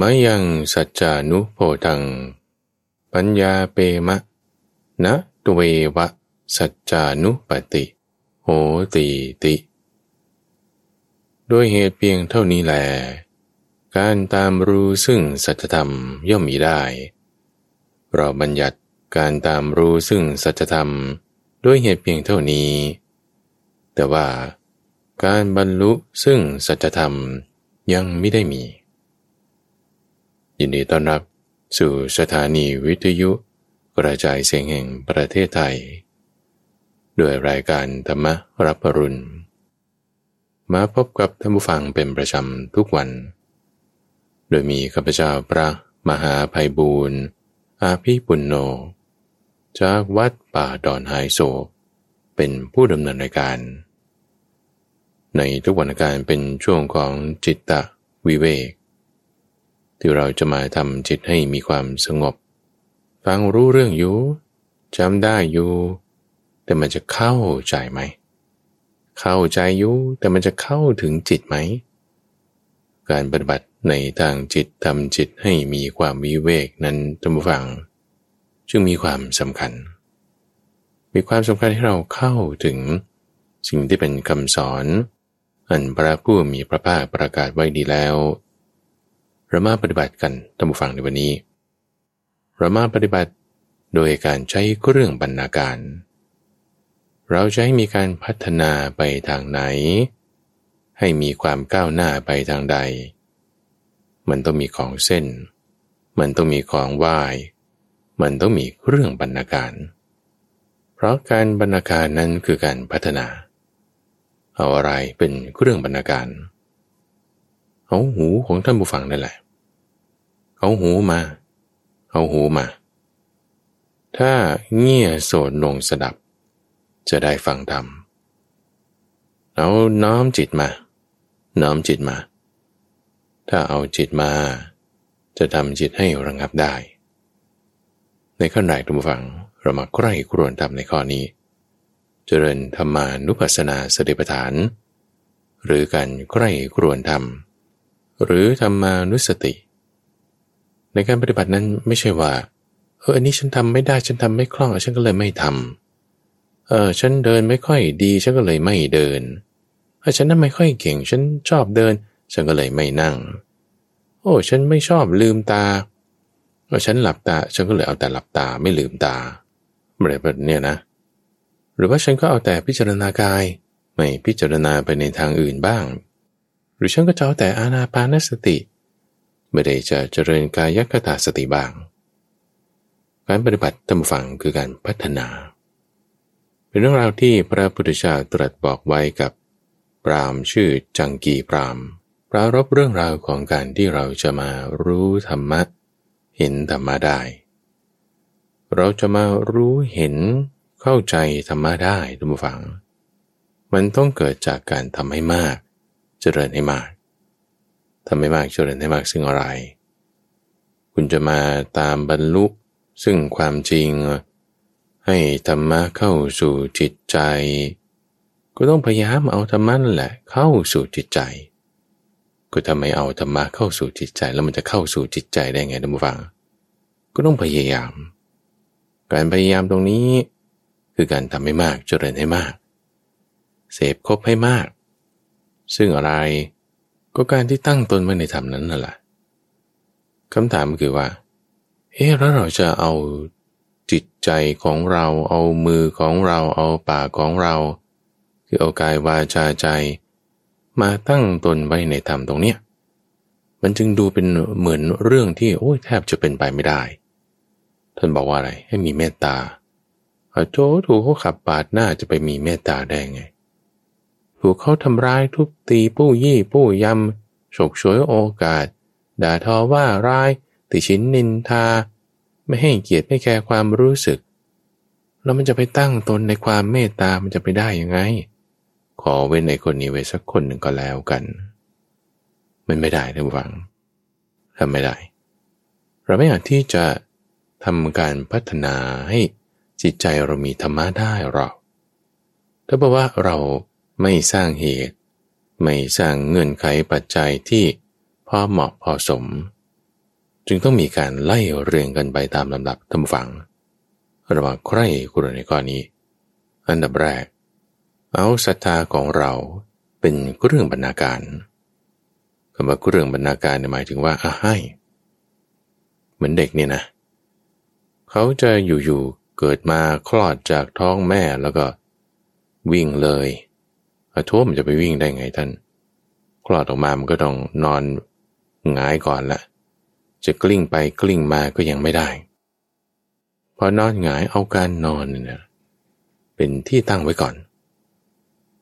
มายังสัจจานุโพทัง ปัญญาเปมะ นะตเววะ สัจจานุปติโหติติ ด้วยเหตุเพียงเท่านี้แหลการตามรู้ซึ่งสัจธรรมย่อมมีได้ เราบัญญัติการตามรู้ซึ่งสัจธรรมด้วยเหตุเพียงเท่านี้ แต่ว่าการบรรลุซึ่งสัจธรรมยังไม่ได้มี ยินดีต้อนรับสู่สถานีวิทยุกระจายเสียงแห่งประเทศไทย ด้วยรายการธรรมรับปรุณ มาพบกับท่านผู้ฟังเป็นประจำทุกวัน โดยมีข้าพเจ้าพระมหาภัยบูรณ์อาภีปุณโญจากวัดป่าดอนไฮโซเป็นผู้ดำเนินรายการ ในทุกวันการเป็นช่วงของจิตตะวิเวก ที่เราจะมาทำจิตให้มีความสงบ ฟังรู้เรื่องอยู่จำได้อยู่ แต่มันจะเข้าใจไหม เข้าใจอยู่แต่มันจะเข้าถึงจิตไหม การปฏิบัติในทางจิตทำจิตให้มีความวิเวกนั้นท่านผู้ฟัง จึงมีความสำคัญ มีความสำคัญให้เราเข้าถึงสิ่งที่เป็นคำสอน อันพระผู้มีพระภาคประกาศไว้ดีแล้ว เรามาปฏิบัติกันท่านผู้ฟังในวันนี้ เรามาปฏิบัติโดยการใช้เครื่องบรรณาการ เราจะให้มีการพัฒนาไปทางไหน ให้มีความก้าวหน้าไปทางใด มันต้องมีของเส้น มันต้องมีของไหวมันต้องมีเรื่องบรรณาการ เพราะการบรรณาการนั้นคือการพัฒนา เอาอะไรเป็นเรื่องบรรณาการเเอาหูของท่านผู้ฟังนั่นแหละ เอาหูมา เอาหูมา ถ้าเงี่ยโสดลงสดับ จะได้ฟังธรรม เอาน้อมจิตมา น้อมจิตมา ถ้าเอาจิตมา จะทำจิตให้ระงับได้ ในขั้นแรกทุกฝังเรามาใกล้ครวนทำในข้อนี้ เจริญธรรมานุปัสสนาสติปัฏฐาน หรือการใกล้ครวนธรรม หรือธรรมานุสติ ในการปฏิบัตินั้นไม่ใช่ว่าเอออันนี้ฉันทำไม่ได้ฉันทำไม่คล่องฉันก็เลยไม่ทำเออฉันเดินไม่ค่อยดีฉันก็เลยไม่เดินเออฉันนั้นไม่ค่อยเก่ง ฉันชอบเดิน ฉันก็เลยไม่นั่ง โอ้ ฉันไม่ชอบลืมตาว่าฉันหลับตา ฉันก็เลยเอาแต่หลับตาไม่ลืมตาอะไรแบบนี้ยนะ หรือว่าฉันก็เอาแต่พิจารณากาย ไม่พิจารณาไปในทางอื่นบ้าง หรือฉันก็จะเอาแต่อานาปานสติ ไม่ได้จะเจริญกายคตาสติบ้าง การปฏิบัติตามฝังคือการพัฒนา เป็นเรื่องราวที่พระพุทธเจ้าตรัสบอกไว้กับปรามชื่อจังกีปรามปรารบเรื่องราวของการที่เราจะมารู้ธรรมะ เห็นธรรมะได้ เราจะมารู้เห็นเข้าใจธรรมะได้ทุกฝัง มันต้องเกิดจากการทำให้มาก เจริญให้มากทำให้มากเจริญให้มากซึ่งอะไร คุณจะมาตามบรรลุซึ่งความจริง ให้ธรรมะเข้าสู่จิตใจ ก็ต้องพยายามเอาธรรมะนั่นแหละ เข้าสู่จิตใจ ก็ทำไมเอาธรรมะเข้าสู่จิตใจ แล้วมันจะเข้าสู่จิตใจได้ไงท่านผู้ฟัง ก็ต้องพยายาม การพยายามตรงนี้ คือการทำให้มากเจริญให้มาก เสพคบให้มาก ซึ่งอะไรก็การที่ตั้งตนไว้ในธรรมนั้นนั่นแหละคำถามคือว่า เอ๊ะแล้วเราจะเอาจิตใจของเรา เอามือของเรา เอาปากของเรา คือเอากายวาจาใจ มาตั้งตนไว้ในธรรมตรงเนี้ย มันจึงดูเป็นเหมือนเรื่องที่โอ้ยแทบจะเป็นไปไม่ได้ ท่านบอกว่าอะไรให้มีเมตตาโจถูกเขาขับปาดหน้าจะไปมีเมตตาได้ไง ถูกเขาทำร้ายทุบตีปู้ยี่ปู้ยำฉกฉวยโอกาส ด่าทอว่าร้าย ติชินนินทา ไม่ให้เกียรติไม่แคร์ความรู้สึก แล้วมันจะไปตั้งตนในความเมตตามันจะไปได้ยังไง ขอเว้นในคนนี้ไว้สักคนหนึ่งก็แล้วกัน มันไม่ได้ท่านฟังทำไม่ได้ เราไม่อาจที่จะทำการพัฒนาให้จิตใจเรามีธรรมะได้หรอกถ้าบอกว่าเรา ไม่สร้างเหตุ ไม่สร้างเงื่อนไขปัจจัยที่พอเหมาะพอสม จึงต้องมีการไล่เรียงกันไปตามลำดับทำฝังระหว่างใครกุรในข้อนี้อันดับแรก เอาศรัทธาของเราเป็นเรื่องบรรณาการคำว่าเรื่องบรรณาการหมายถึงว่าอาให้ เหมือนเด็กเนี่ยนะ เขาจะอยู่ๆเกิดมาคลอดจากท้องแม่แล้วก็ วิ่งเลย อาทั่วมันจะไปวิ่งได้ไงท่าน คลอดออกมามันก็ต้องนอนหงายก่อนละจะกลิ้งไปกลิ้งมาก็ยังไม่ได้ พอนอนหงายเอาการนอนเนี่ยเป็นที่ตั้งไว้ก่อน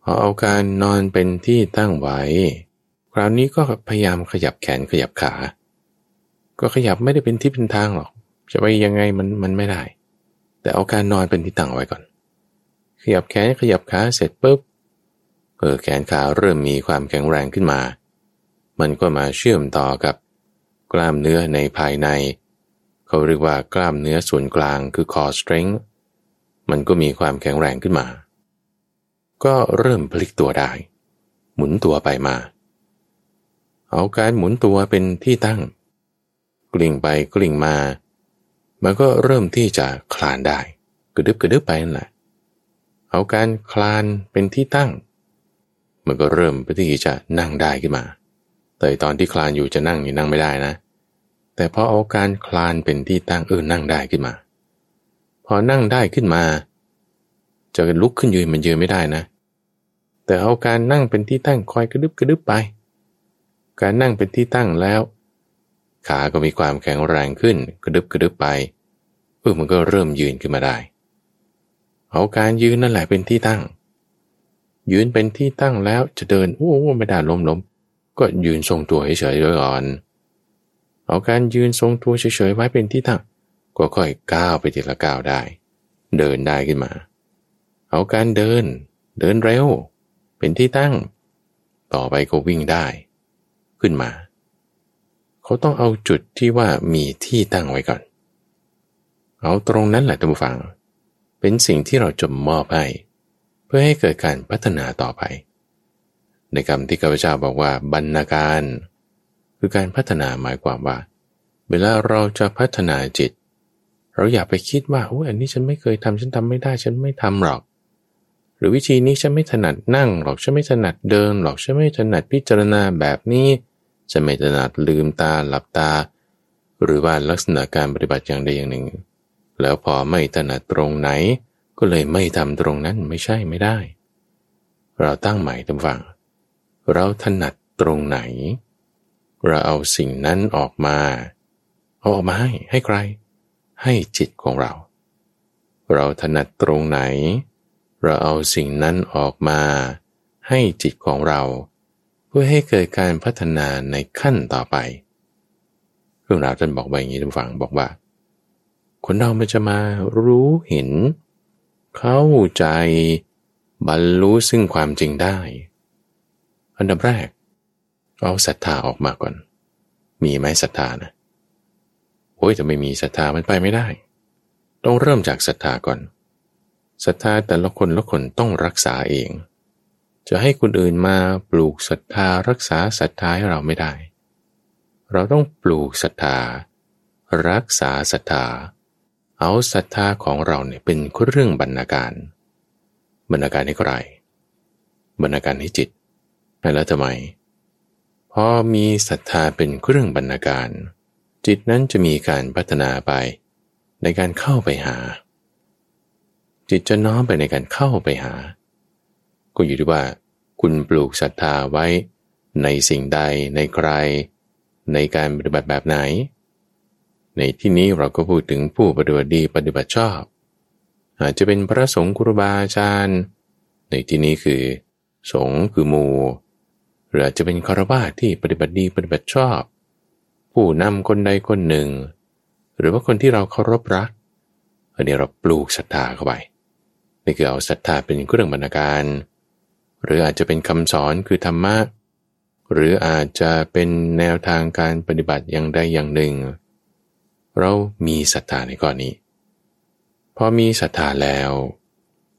พอเอาการนอนเป็นที่ตั้งไว้ คราวนี้ก็พยายามขยับแขนขยับขา ก็ขยับไม่ได้เป็นที่เป็นทางหรอก จะไปยังไงมันมันไม่ได้ แต่เอาการนอนเป็นที่ตั้งไว้ก่อน ขยับแขนขยับขาเสร็จปุ๊บ เออแขนขาเริ่มมีความแข็งแรงขึ้นมา มันก็มาเชื่อมต่อกับกล้ามเนื้อในภายใน เขาเรียกว่ากล้ามเนื้อส่วนกลางคือ core strength มันก็มีความแข็งแรงขึ้นมา ก็เริ่มพลิกตัวได้ หมุนตัวไปมา เอาการหมุนตัวเป็นที่ตั้ง กลิ่งไปกลิ่งมา มันก็เริ่มที่จะคลานได้ กระดึบกระดึบไปนั่นแหละเอาการคลานเป็นที่ตั้ง มันก็เริ่มไปที่จะนั่งได้ขึ้นมา แต่ตอนที่คลานอยู่จะนั่งนี่นั่งไม่ได้นะ แต่พอเอาการคลานเป็นที่ตั้งเออนั่งได้ขึ้นมา พอนั่งได้ขึ้นมา จะลุกขึ้นยืนมันยืนไม่ได้นะ แต่เอาการนั่งเป็นที่ตั้งคอยกระดึบกระดึบไป การนั่งเป็นที่ตั้งแล้ว ขาก็มีความแข็งแรงขึ้นกระดึบกระดึบไปเออมันก็เริ่มยืนขึ้นมาได้ เอาการยืนนั่นแหละเป็นที่ตั้ง ยืนเป็นที่ตั้งแล้วจะเดินโอ้ไม่ได้ล้มล้มก็ยืนทรงตัวเฉยๆไว้ก่อน เอาการยืนทรงตัวเฉยๆไว้เป็นที่ตั้ง ก็ค่อยก้าวไปทีละก้าวได้ เดินได้ขึ้นมา เอาการเดิน เดินเร็ว เป็นที่ตั้ง ต่อไปก็วิ่งได้ ขึ้นมา เขาต้องเอาจุดที่ว่ามีที่ตั้งไว้ก่อน เอาตรงนั้นแหละท่านผู้ฟัง เป็นสิ่งที่เราจะมอบให้ พื่อให้เกิดการพัฒนาต่อไป ในคำที่ข้าพเจ้าบอกว่าบรรณาการ คือการพัฒนาหมายความว่า เวลาเราจะพัฒนาจิต เราอย่าไปคิดว่าโอ้อันนี้ฉันไม่เคยทำฉันทำไม่ได้ ฉันไม่ทำหรอก หรือวิธีนี้ฉันไม่ถนัดนั่งหรอกฉันไม่ถนัดเดินหรอกฉันไม่ถนัดพิจารณาแบบนี้ฉันไม่ถนัดลืมตาหลับตา หรือว่าลักษณะการปฏิบัติอย่างใดอย่างหนึ่ง แล้วพอไม่ถนัดตรงไหน ก็เลยไม่ทำตรงนั้นไม่ใช่ไม่ได้ เราตั้งใหม่ตำฝัง เราถนัดตรงไหน เราเอาสิ่งนั้นออกมา เอาออกมาให้ให้ใคร ให้จิตของเรา เราถนัดตรงไหน เราเอาสิ่งนั้นออกมา ให้จิตของเรา เพื่อให้เกิดการพัฒนาในขั้นต่อไปเรื่องราวท่านบอกไว้อย่างนี้ท่านฟังบอกว่า คนเรามันจะมารู้เห็น เข้าใจบรรลุซึ่งความจริงได้ อันดับแรก เอาศรัทธาออกมาก่อน มีไหมศรัทธานะโอ้ยจะไม่มีศรัทธามันไปไม่ได้ ต้องเริ่มจากศรัทธาก่อนศรัทธาแต่ละคนละคนต้องรักษาเอง จะให้คนอื่นมาปลูกศรัทธารักษาศรัทธาให้เราไม่ได้ เราต้องปลูกศรัทธา รักษาศรัทธา เอาศรัทธาของเราเนี่ยเป็นเรื่องบรรณาการ บรรณาการให้ใครบรรณาการให้จิตแล้วทำไมพอมีศรัทธาเป็นเครื่องบรรณาการ จิตนั้นจะมีการพัฒนาไป ในการเข้าไปหา จิตจะน้อมไปในการเข้าไปหา ก็อยู่ที่ว่า คุณปลูกศรัทธาไว้ ในสิ่งใดในใคร ในการปฏิบัติแบบไหน ในที่นี้เราก็พูดถึงผู้ปฏิบัติดีปฏิบัติชอบ อาจจะเป็นพระสงฆ์ครูบาอาจารย์ในที่นี้คือ สงฆ์คือมูหรืออาจจะเป็นคารวะที่ปฏิบัติดีปฏิบัติชอบ ผู้นำคนใดคนหนึ่ง หรือว่าคนที่เราเคารพรักอันนี้เราปลูกศรัทธาเข้าไปนี่คือเอาศรัทธาเป็นเครื่องบรรณาการ หรืออาจจะเป็นคำสอนคือธรรมะหรืออาจจะเป็นแนวทางการปฏิบัติอย่างใดอย่างหนึ่ง เรามีศรัทธาในก้อนนี้ พอมีศรัทธาแล้ว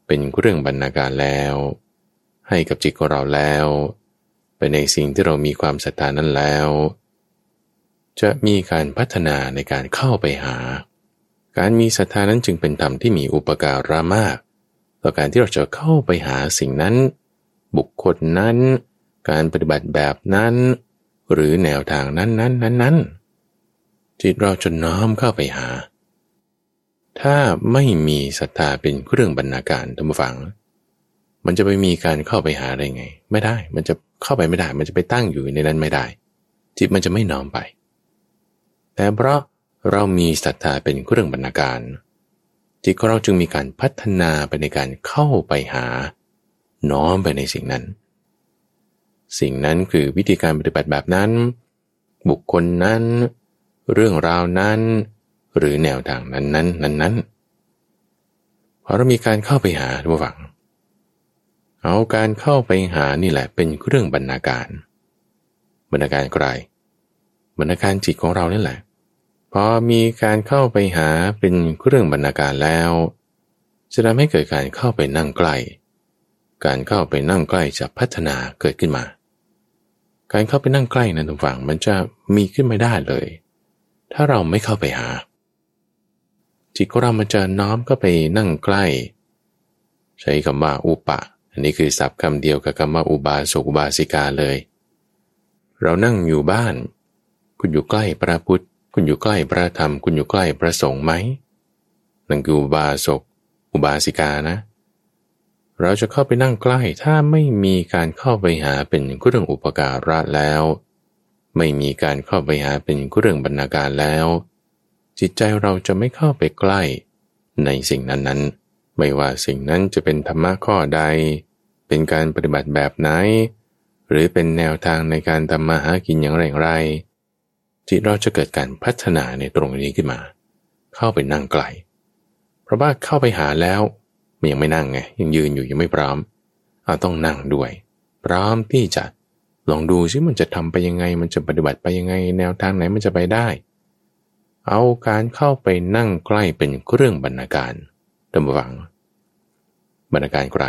เป็นเรื่องบรรณาการแล้ว ให้กับจิตของเราแล้วไปในสิ่งที่เรามีความศรัทธานั้นแล้ว จะมีการพัฒนาในการเข้าไปหา การมีศรัทธานั้นจึงเป็นธรรมที่มีอุปการะมาก ต่อการที่เราจะเข้าไปหาสิ่งนั้น บุคคลนั้น การปฏิบัติแบบนั้น หรือแนวทางนั้นนั้นนั้นนั้น จิตเราจะน้อมเข้าไปหา ถ้าไม่มีศรัทธาเป็นเครื่องบรรณาการธรรมฟัง มันจะไปมีการเข้าไปหาได้ไง ไม่ได้ มันจะเข้าไปไม่ได้ มันจะไปตั้งอยู่ในนั้นไม่ได้ จิตมันจะไม่น้อมไป แต่เพราะเรามีศรัทธาเป็นเครื่องบรรณาการ จิตของเราจึงมีการพัฒนาไปในการเข้าไปหา น้อมไปในสิ่งนั้น สิ่งนั้นคือวิธีการปฏิบัติแบบนั้น บุคคลนั้น เรื่องราวนั้น หรือแนวทางนั้นนั้นนั้นนั้นพอเรามีการเข้าไปหาทุกฝัง เอาการเข้าไปหานี่แหละเป็นเรื่องบรรณาการ บรรณาการไกลบรรณาการจิตของเรานี่แหละพอมีการเข้าไปหาเป็นเรื่องบรรณาการแล้ว จะทำให้เกิดการเข้าไปนั่งใกล้ การเข้าไปนั่งใกล้จะพัฒนาเกิดขึ้นมา การเข้าไปนั่งใกล้นั้นทุกฝั่งมันจะมีขึ้นไม่ได้เลย ถ้าเราไม่เข้าไปหา จิตของเรามันจะน้อมก็ไปนั่งใกล้ ใช้คำว่าอุปะ อันนี้คือศัพท์คำเดียวกับคำว่าอุบาสกอุบาสิกาเลย เรานั่งอยู่บ้าน คุณอยู่ใกล้พระพุทธ คุณอยู่ใกล้พระธรรม คุณอยู่ใกล้พระสงฆ์ไหมนั่นคืออุบาสกอุบาสิกานะ เราจะเข้าไปนั่งใกล้ถ้าไม่มีการเข้าไปหาเป็นเครื่องอุปการะแล้ว ไม่มีการเข้าไปหาเป็นเรื่องบรรณาการแล้ว จิตใจเราจะไม่เข้าไปใกล้ในสิ่งนั้นๆ ไม่ว่าสิ่งนั้นจะเป็นธรรมะข้อใด เป็นการปฏิบัติแบบไหน หรือเป็นแนวทางในการทำมาหากินอย่างไรไร จิตเราจะเกิดการพัฒนาในตรงนี้ขึ้นมา เข้าไปนั่งไกล เพราะว่าเข้าไปหาแล้วมันยังไม่นั่งไงยังยืนอยู่ยังไม่พร้อมอาต้องนั่งด้วย พร้อมที่จะ ลองดูซิมันจะทำไปยังไง มันจะปฏิบัติไปยังไง แนวทางไหนมันจะไปได้ เอาการเข้าไปนั่งใกล้เป็นเรื่องบรรณาการดำวัง บรรณาการไกล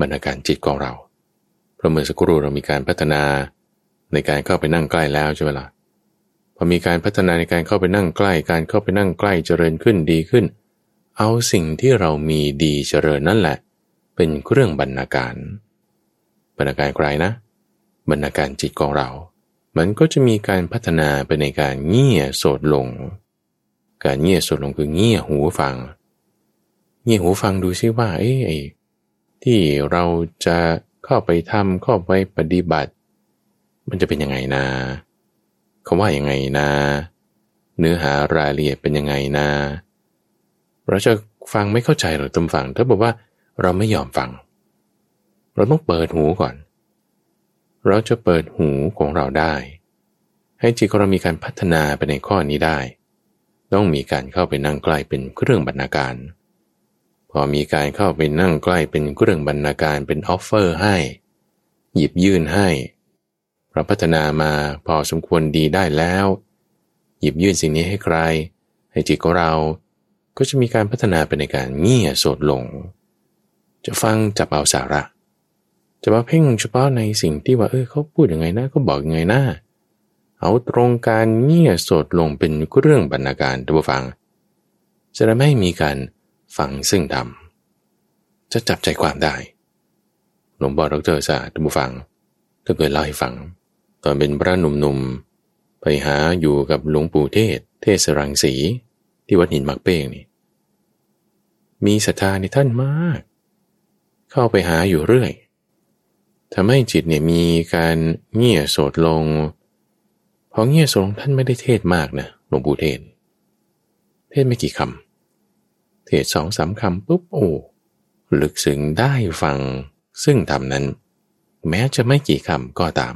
บรรณาการจิตของเราเพราะเมื่อสักครู่เรามีการพัฒนาในการเข้าไปนั่งใกล้แล้วใช่ไหมละ่ะพอมีการพัฒนาในการเข้าไปนั่งใกล้ การเข้าไปนั่งใกล้เจริญขึ้นดีขึ้น เอาสิ่งที่เรามีดีเจริญนั่นแหละ เป็นเครื่องบรรณาการ บรรณาการไกลนะ บรรณาการจิตของเรา มันก็จะมีการพัฒนาไปในการเงี่ยโสดลง การเงี่ยโสดลงคือเงี่ยหูฟัง เงี่ยหูฟังดูซิว่า เอ้ไอ้ที่เราจะเข้าไปทำเข้าไปปฏิบัติ มันจะเป็นยังไงนะเขาว่ายังไงนะ เนื้อหารายละเอียดเป็นยังไงนะเราจะฟังไม่เข้าใจหรือตมฟัง ถ้าบอกว่าเราไม่ยอมฟัง เราต้องเปิดหูก่อน เราจะเปิดหูของเราได้ ให้จิตของเรามีการพัฒนาไปในข้อนี้ได้ ต้องมีการเข้าไปนั่งใกล้เป็นเครื่องบรรณาการ พอมีการเข้าไปนั่งใกล้เป็นเครื่องบรรณาการเป็น offer ให้ หยิบยื่นให้เราพัฒนามาพอสมควรดีได้แล้ว หยิบยื่นสิ่งนี้ให้ใคร ให้จิตของเราก็จะมีการพัฒนาไปในการเงี่ยโสดลง จะฟังจับเอาสาระ จะมาเพ่งเฉพาะในสิ่งที่ว่าเออเขาพูดยังไงนะก็บอกยังไงนะเอาตรงการเงี่ยสดลงเป็นเรื่องบรรณาการตัวฟัง จะไไม่มีการฟังซึ่งธรรมจะจับใจความได้หลวงพ่อดรศาสตร์ตัวฟังก็เคยเล่าให้ฟัง ตอนเป็นพระหนุ่มๆ ไปหาอยู่กับหลวงปู่เทศ เทศรังสีที่วัดหินมักเป้งนี่ มีศรัทธาในท่านมาก เข้าไปหาอยู่เรื่อย ทำให้จิตเนี่ยมีการเงี่ยโสดลง พอเงี่ยโสดลงท่านไม่ได้เทศมากนะหลวงปู่เทศ เทศไม่กี่คำ เทศสองสามคำปุ๊บโอ้ลึกซึ้งได้ฟัง ซึ่งทำนั้น แม้จะไม่กี่คำก็ตาม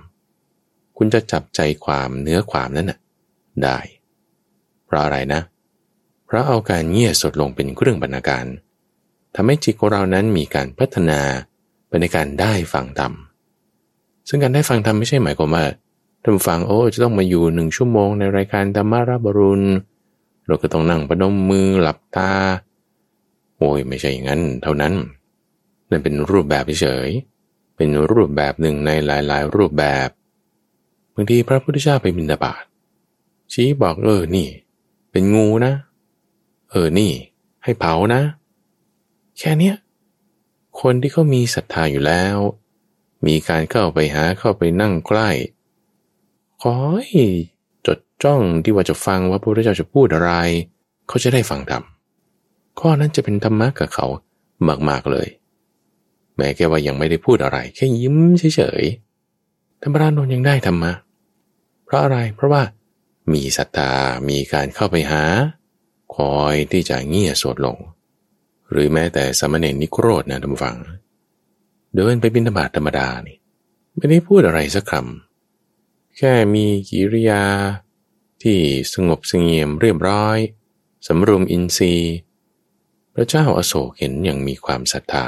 คุณจะจับใจความเนื้อความนั้นน่ะได้ เพราะอะไรนะ เพราะเอาการเงี่ยสดลงเป็นเครื่องบรรณาการทำให้จิตของเรานั้นมีการพัฒนาไปในการได้ฟังธรรม ซึ่งการได้ฟังธรรมไม่ใช่หมายความว่าท่านฟังโอ้จะต้องมาอยู่หนึ่งชั่วโมงในรายการธรรมาราบรุณเราก็ต้องนั่งประนมมือหลับตา โอ้ยไม่ใช่อย่างนั้น เท่านั้น นั่นเป็นรูปแบบเฉย เป็นรูปแบบหนึ่งในหลาย ๆ รูปแบบบางทีพระพุทธเจ้าไปบิณฑบาตชี้บอกเออนี่ เป็นงูนะ เออนี่ ให้เผานะ แค่เนี้ยคนที่เขามีศรัทธาอยู่แล้ว มีการเข้าไปหาเข้าไปนั่งใกล้ขอให้จดจ้องที่ว่าจะฟังว่าพระพุทธเจ้าจะพูดอะไร เขาจะได้ฟังธรรมข้อนั้นจะเป็นธรรมะกับเขามากๆเลย แม้แค่ว่ายังไม่ได้พูดอะไร แค่ยิ้มเฉยๆธรรมรานนยังได้ธรรมะเพราะอะไรเพราะว่ามีศรัทธามีการเข้าไปหา คอยที่จะเงี่ยสวดลง หรือแม้แต่สมณเณรนิโครธนะท่านฟัง เดินไปบิณฑบาตธรรมดานี่ ไม่ได้พูดอะไรสักคำ แค่มีกิริยา ที่สงบสงเงียมเรียบร้อย สำรวมอินทรีย์ พระเจ้าอาโศกเห็นอย่างมีความศรัทธา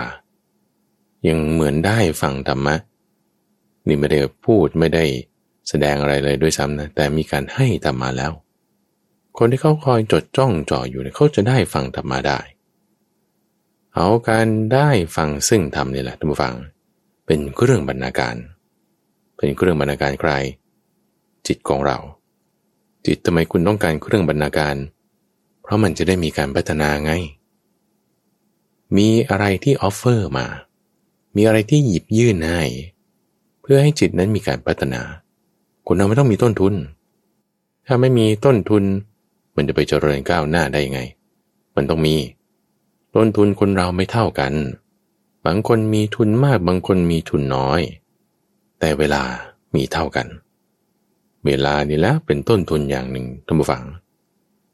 ยังเหมือนได้ฟังธรรมะ นี่ไม่ได้พูดไม่ได้แสดงอะไรเลยด้วยซ้ำนะ แต่มีการให้ธรรมาแล้ว คนที่เขาคอยจดจ้องจ่ออยู่เนี่ยเขาจะได้ฟังธรรมาได้ เอาการได้ฟังซึ่งธรรมนี่แหละท่านผู้ฟัง เป็นเครื่องบรรณาการ เป็นเครื่องบรรณาการใคร จิตของเรา จิตทำไมคุณต้องการเครื่องบรรณาการ เพราะมันจะได้มีการพัฒนาไง มีอะไรที่ออฟเฟอร์มา มีอะไรที่หยิบยื่นให้เพื่อให้จิตนั้นมีการพัฒนาคนเราไม่ต้องมีต้นทุน ถ้าไม่มีต้นทุน มันจะไปเจริญก้าวหน้าได้ยังไง มันต้องมี ต้นทุนคนเราไม่เท่ากัน บางคนมีทุนมากบางคนมีทุนน้อย แต่เวลามีเท่ากัน เวลานี่แหละเป็นต้นทุนอย่างหนึ่งท่านผู้ฟัง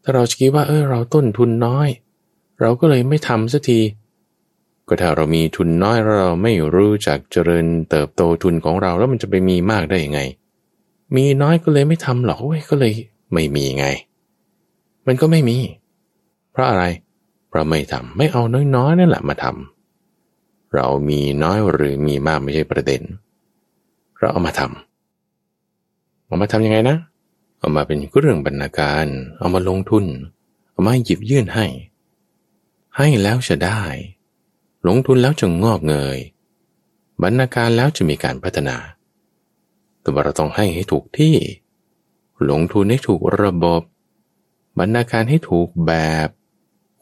ถ้าเราคิดว่าเออเราต้นทุนน้อย เราก็เลยไม่ทำสักทีก็ถ้าเรามีทุนน้อยเราไม่รู้จักเจริญเติบโตทุนของเราแล้วมันจะไปมีมากได้ยังไง มีน้อยก็เลยไม่ทำหรอกเว้ยก็เลยไม่มีไง มันก็ไม่มี เพราะอะไรเพราะไม่ทำไม่เอาน้อยๆนั่นแหละมาทำเรามีน้อยหรือมีมากไม่ใช่ประเด็น เราเอามาทำเอามาทำยังไงนะ เอามาเป็นเรื่องบรรณาการ เอามาลงทุน เอามาหยิบยื่นให้ ให้แล้วจะได้ ลงทุนแล้วจะงอกเงย บรรณาการแล้วจะมีการพัฒนา แต่ว่าเราต้องให้ให้ถูกที่ ลงทุนให้ถูกระบบ บรรณาการให้ถูกแบบ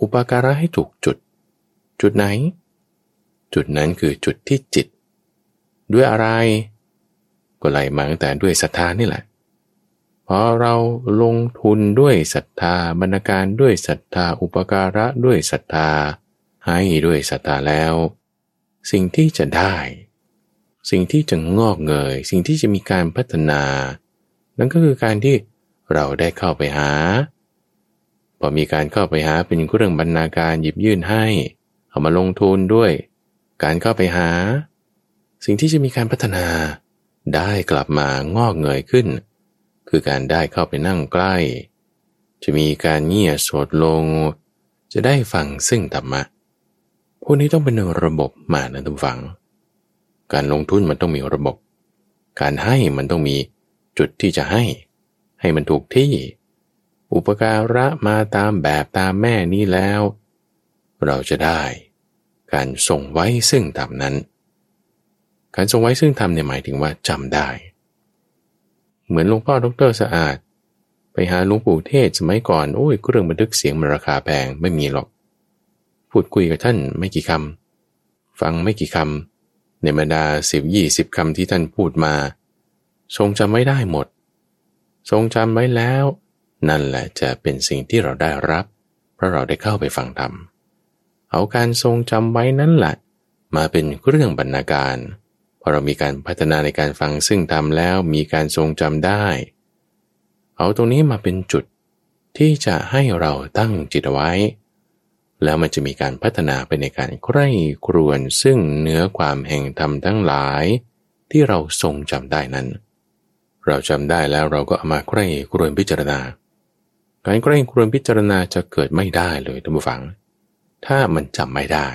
อุปการะให้ถูกจุด จุดไหน จุดนั้นคือจุดที่จิต ด้วยอะไรก็ไหลมาตั้งแต่ด้วยศรัทธานี่แหละพอเราลงทุนด้วยศรัทธาบรรณาการด้วยศรัทธาอุปการะด้วยศรัทธา ให้ด้วยศรัทธาแล้ว สิ่งที่จะได้ สิ่งที่จะงอกเงย สิ่งที่จะมีการพัฒนา นั่นก็คือการที่เราได้เข้าไปหา พอมีการเข้าไปหาเป็นเรื่องบรรณาการหยิบยื่นให้ เอามาลงทุนด้วย การเข้าไปหา สิ่งที่จะมีการพัฒนา ได้กลับมางอกเงยขึ้น คือการได้เข้าไปนั่งใกล้ จะมีการเงี่ยสดลง จะได้ฟังซึ่งธรรมะพวกนี้ต้องเป็นระบบมานะทุกฝัง การลงทุนมันต้องมีระบบ การให้มันต้องมีจุดที่จะให้ ให้มันถูกที่ อุปการะมาตามแบบตามแม่นี้แล้ว เราจะได้ การส่งไว้ซึ่งธรรมนั้น การส่งไว้ซึ่งธรรมเนี่ยหมายถึงว่าจำได้ เหมือนหลวงพ่อดรสะอาด ไปหาหลวงปู่เทศสมัยก่อนโอ้ยเครื่องบันทึกเสียงมันราคาแพงไม่มีหรอก พูดคุยกับท่านไม่กี่คำฟังไม่กี่คำในบรรดาสิบยี่สิบคำที่ท่านพูดมา ทรงจำไม่ได้หมด ทรงจำไว้แล้ว นั่นแหละจะเป็นสิ่งที่เราได้รับ เพราะเราได้เข้าไปฟังธรรม เอาการทรงจำไว้นั่นแหละ มาเป็นเรื่องบรรณาการพอเรามีการพัฒนาในการฟังซึ่งทำแล้วมีการทรงจำได้ เอาตรงนี้มาเป็นจุดที่จะให้เราตั้งจิตไว้ แล้วมันจะมีการพัฒนาไปในการใคร่ครวญซึ่งเนื้อความแห่งธรรมทั้งหลาย ที่เราทรงจำได้นั้น เราจำได้แล้วเราก็เอามาใคร่ครวญพิจารณา การใคร่ครวญพิจารณาจะเกิดไม่ได้เลยท่านผู้ฟัง ถ้ามันจำไม่ได้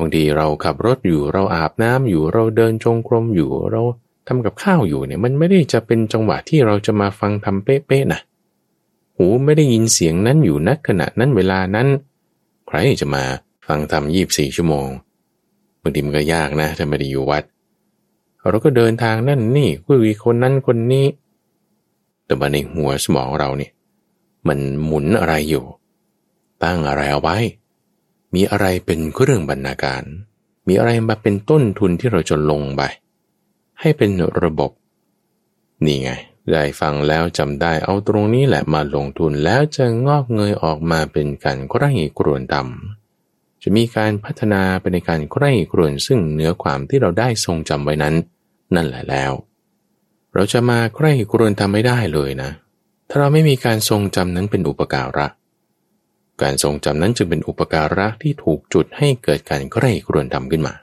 บางทีเราขับรถอยู่เราอาบน้ำอยู่เราเดินจงกรมอยู่เราทำกับข้าวอยู่เนี่ยมันไม่ได้จะเป็นจังหวะที่เราจะมาฟังทำเป๊ะๆนะหูไม่ได้ยินเสียงนั้นอยู่นักขณะนั้นเวลานั้น ใครจะมาฟังธรรมยี่บสี่ชั่วโมงบางทีมันก็ยากนะถ้าไม่ได้อยู่วัด เราก็เดินทางนั่นนี่คุยคนนั้นคนนี้ แต่ว่าในหัวสมองเราเนี่ย มันหมุนอะไรอยู่ ตั้งอะไรเอาไว้ มีอะไรเป็นเครื่องบรรณาการ มีอะไรมาเป็นต้นทุนที่เราจะลงไป ให้เป็นระบบ นี่ไง ได้ฟังแล้วจำได้เอาตรงนี้แหละมาลงทุนแล้วจะงอกเงยออกมาเป็นการใคร่กรวนดำจะมีการพัฒนาไปในการใคร่กรวนซึ่งเนื้อความที่เราได้ทรงจำไว้นั้น นั่นแหละแล้ว เราจะมาใคร่กรวนทำไม่ได้เลยนะ ถ้าเราไม่มีการทรงจำนั้นเป็นอุปการะ การทรงจำนั้นจึงเป็นอุปการะที่ถูกจุดให้เกิดการใคร่ครวญทำขึ้นมา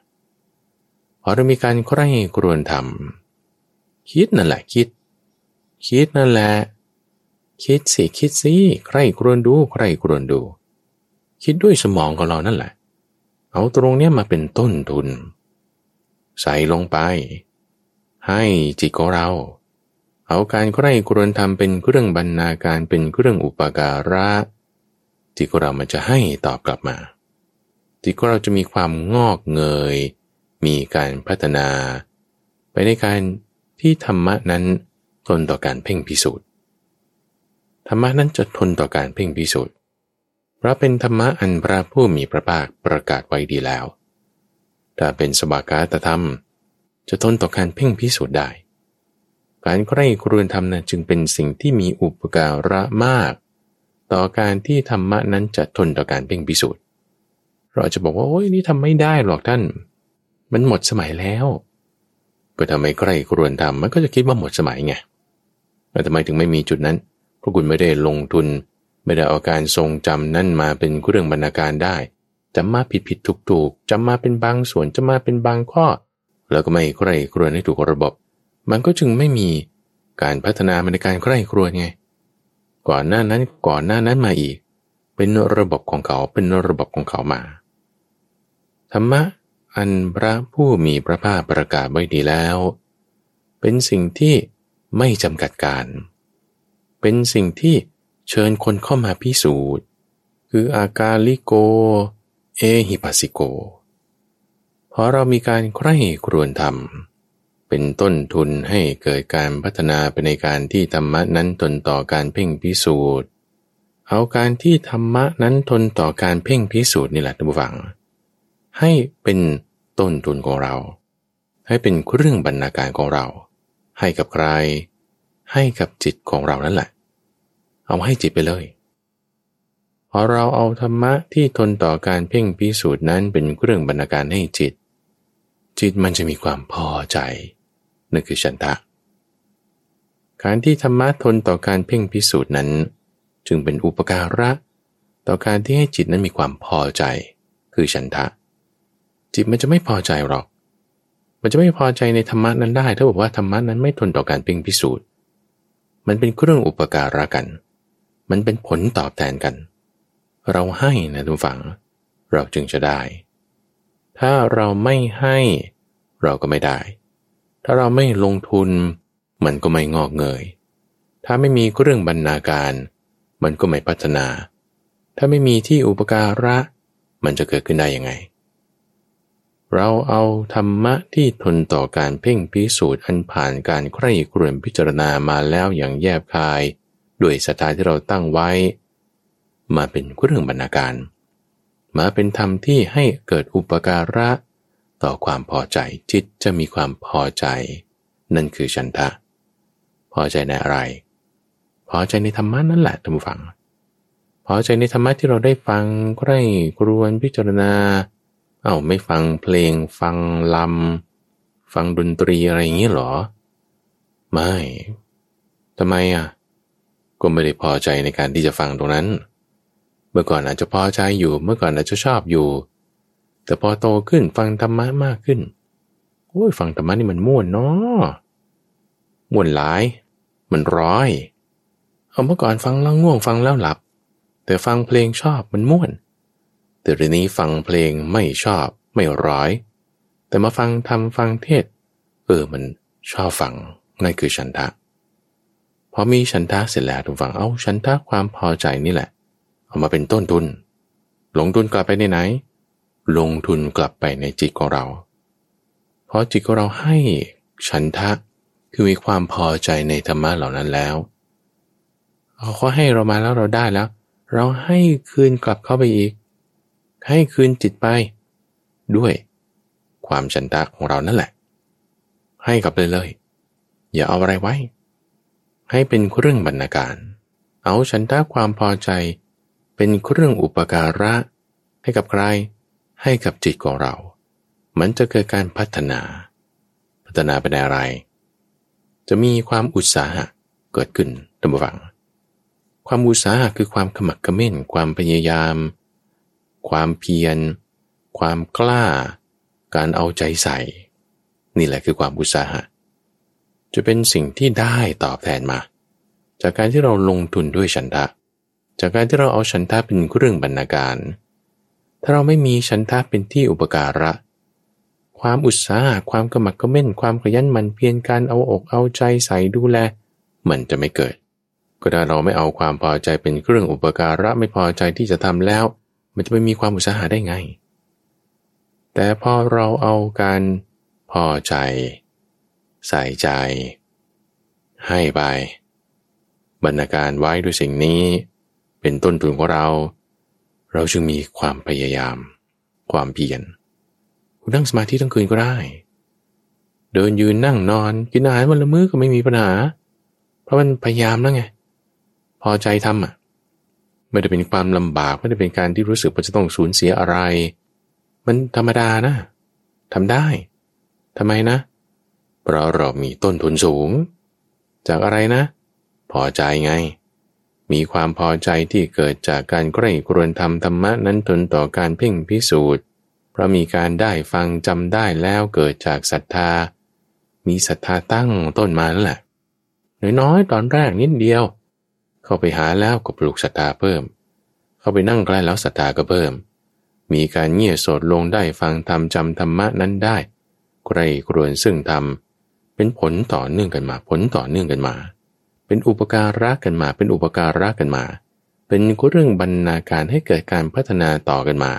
พอเรามีการใคร่ครวญทำคิดนั่นแหละคิด คิดนั่นแหละ คิดสิคิดสิใคร่ครวญดูใคร่ครวญดู คิดด้วยสมองของเรานั่นแหละ เอาตรงนี้มาเป็นต้นทุน ใส่ลงไป ให้จิตของเรา เอาการใคร่ครวญทำเป็นเครื่องบรรณาการเป็นเครื่องอุปการะที่เรามันจะให้ตอบกลับมาที่เราจะมีความงอกเงย มีการพัฒนา ไปในการที่ธรรมะนั้นทนต่อการเพ่งพิสูจน์ธรรมะนั้นจะทนต่อการเพ่งพิสูจน์เพราะเป็นธรรมะอันพระผู้มีพระภาคประกาศไว้ดีแล้ว ถ้าเป็นสบากาตธรรม จะทนต่อการเพ่งพิสูจน์ได้ การใคร่ครวญธรรมนะจึงเป็นสิ่งที่มีอุปการะมาก ต่อการที่ธรรมะนั้นจะทนต่อการเพ่งพิสูจน์เราจะบอกว่าโอ้ยนี่ทำไม่ได้หรอกท่าน มันหมดสมัยแล้วก็ทำไมใคร่ครวญธรรมมันก็จะคิดว่าหมดสมัยไงแต่ทำไมถึงไม่มีจุดนั้นเพราะคุณไม่ได้ลงทุน ไม่ได้เอาการทรงจำนั่นมาเป็นเรื่องบรรณาการได้จำมาผิดผิดถูกถูกจำมาเป็นบางส่วนจำมาเป็นบางข้อ แล้วก็ไม่ใคร่ครวญให้ถูกระบบ มันก็จึงไม่มีการพัฒนาในการใคร่ครวญไง ก่อนหน้านั้นก่อนหน้านั้นมาอีก เป็นระบบของเขาเป็นระบบของเขามา ธรรมะอันพระผู้มีพระภาคประกาศไว้ดีแล้ว เป็นสิ่งที่ไม่จำกัดการ เป็นสิ่งที่เชิญคนเข้ามาพิสูจน์ คืออากาลิโก เอหิปัสสิโก เพราะเรามีการใคร่ครวญธรรม เป็นต้นทุนให้เกิดการพัฒนาไปในการที่ธรรมะนั้นทนต่อการเพ่งพิสูจน์ เอาการที่ธรรมะนั้นทนต่อการเพ่งพิสูจน์นี่แหละท่านผู้ฟัง ให้เป็นต้นทุนของเรา ให้เป็นเครื่องบรรณาการของเรา ให้กับใคร ให้กับจิตของเรานั่นแหละ เอาให้จิตไปเลยพอเราเอาธรรมะที่ทนต่อการเพ่งพิสูจน์นั้นเป็นเครื่องบรรณาการให้จิตจิตมันจะมีความพอใจ นั่นคือฉันทะ การที่ธรรมะทนต่อการเพ่งพิสูจน์นั้น จึงเป็นอุปการะ ต่อการที่ให้จิตนั้นมีความพอใจ คือฉันทะ จิตมันจะไม่พอใจหรอก มันจะไม่พอใจในธรรมะนั้นได้ ถ้าบอกว่าธรรมะนั้นไม่ทนต่อการเพ่งพิสูจน์ มันเป็นเครื่องอุปการะกัน มันเป็นผลตอบแทนกัน เราให้นะทุกฝัง เราจึงจะได้ถ้าเราไม่ให้เราก็ไม่ได้ ถ้าเราไม่ลงทุน มันก็ไม่งอกเงย ถ้าไม่มีเรื่องบรรณาการ มันก็ไม่พัฒนา ถ้าไม่มีที่อุปการะ มันจะเกิดขึ้นได้ยังไง เราเอาธรรมะที่ทนต่อการเพ่งพิสูจน์อันผ่านการใคร่ครวญพิจารณามาแล้วอย่างแยบคาย ด้วยสถาที่เราตั้งไว้ มาเป็นเรื่องบรรณาการ มาเป็นธรรมที่ให้เกิดอุปการะ ต่อความพอใจจิตจะมีความพอใจ นั่นคือฉันทะ พอใจในอะไร พอใจในธรรมะนั่นแหละท่านผู้ฟัง พอใจในธรรมะที่เราได้ฟังใกล้ครวนพิจารณา เอา้าไม่ฟังเพลง ฟังลำฟังดนตรีอะไรอย่างนี้หรอ ไม่ทำไมอะก็ไม่ได้พอใจในการที่จะฟังตรงนั้น เมื่อก่อนอาจจะพอใจอยู่ เมื่อก่อนอาจจะชอบอยู่ แต่พอโตขึ้นฟังธรรมะมากขึ้นโอ้ยฟังธรรมะนี่มันม่วนเนาะม่วนหลาย มันร้อย เอาเมื่อก่อนฟังแล้วง่วงฟังแล้วหลับ แต่ฟังเพลงชอบมันม่วน แต่เดี๋ยวนี้ฟังเพลงไม่ชอบไม่ร้อย แต่มาฟังทำฟังเทศ เออมันชอบฟังนั่นคือฉันทะพอมีฉันทะเสร็จแล้วทุกฝังเอาฉันทะความพอใจนี่แหละ เอามาเป็นต้นทุน หลงทุนกลับไปในไหน ลงทุนกลับไปในจิตของเรา เพราะจิตของเราให้ฉันทะคือมีความพอใจในธรรมะเหล่านั้นแล้วเขาให้เรามาแล้วเราได้แล้ว เราให้คืนกลับเข้าไปอีก ให้คืนจิตไป ด้วย ความฉันทะของเรานั่นแหละ ให้กลับเลยเลย อย่าเอาอะไรไว้ ให้เป็นเครื่องบรรณาการ เอาฉันทะความพอใจ เป็นเครื่องอุปการะให้กับใคร ให้กับจิตของเรา มันจะเกิดการพัฒนา พัฒนาเป็นอะไร จะมีความอุตสาหะเกิดขึ้นตั้งฟังความอุตสาหะคือความขมักขม้น ความพยายาม ความเพียร ความกล้า การเอาใจใส่ นี่แหละคือความอุตสาหะ จะเป็นสิ่งที่ได้ตอบแทนมา จากการที่เราลงทุนด้วยฉันทะ จากการที่เราเอาฉันทะเป็นเครื่องบรรณาการ ถ้าเราไม่มีฉันทะเป็นที่อุปการะ ความอุตสาหะความกระหมักกระเม่น ความขยันหมั่นเพียรการเอาอกเอาใจใส่ดูแล มันจะไม่เกิด ก็ถ้าเราไม่เอาความพอใจเป็นเครื่องอุปการะไม่พอใจที่จะทำแล้ว มันจะไม่มีความอุตสาหะได้ไง แต่พอเราเอาการพอใจ ใส่ใจ ให้ไปบรรณาการไว้ด้วยสิ่งนี้ เป็นต้นทุนของเรา เราจึงมีความพยายาม ความเพียรคุณนั่งสมาธิทั้งคืนก็ได้ เดินยืนนั่งนอนกินอาหารวันละมื้อก็ไม่มีปัญหา เพราะมันพยายามแล้วไง พอใจทำอะไม่ได้เป็นความลำบากไม่ได้เป็นการที่รู้สึกว่าจะต้องสูญเสียอะไร มันธรรมดานะทำได้ทำไมนะ เพราะเรามีต้นทุนสูง จากอะไรนะ พอใจไง มีความพอใจที่เกิดจากการใกล้กรวนทำธรรมะนั้นทนต่อการเพ่งพิสูจน์ เพราะมีการได้ฟังจำได้แล้วเกิดจากศรัทธา มีศรัทธาตั้งต้นมาแล้วแหละน้อยๆตอนแรกนิดเดียว เข้าไปหาแล้วก็ปลูกศรัทธาเพิ่ม เข้าไปนั่งใกล้แล้วศรัทธาก็เพิ่ม มีการเงี่ยโสดลงได้ฟังธรรมจำธรรมะนั้นได้ใครกรวนซึ่งธรรมเป็นผลต่อเนื่องกันมา ผลต่อเนื่องกันมา เป็นอุปการะกันมา เป็นอุปการะกันมา เป็นเรื่องบรรณาการให้เกิดการพัฒนาต่อกันมา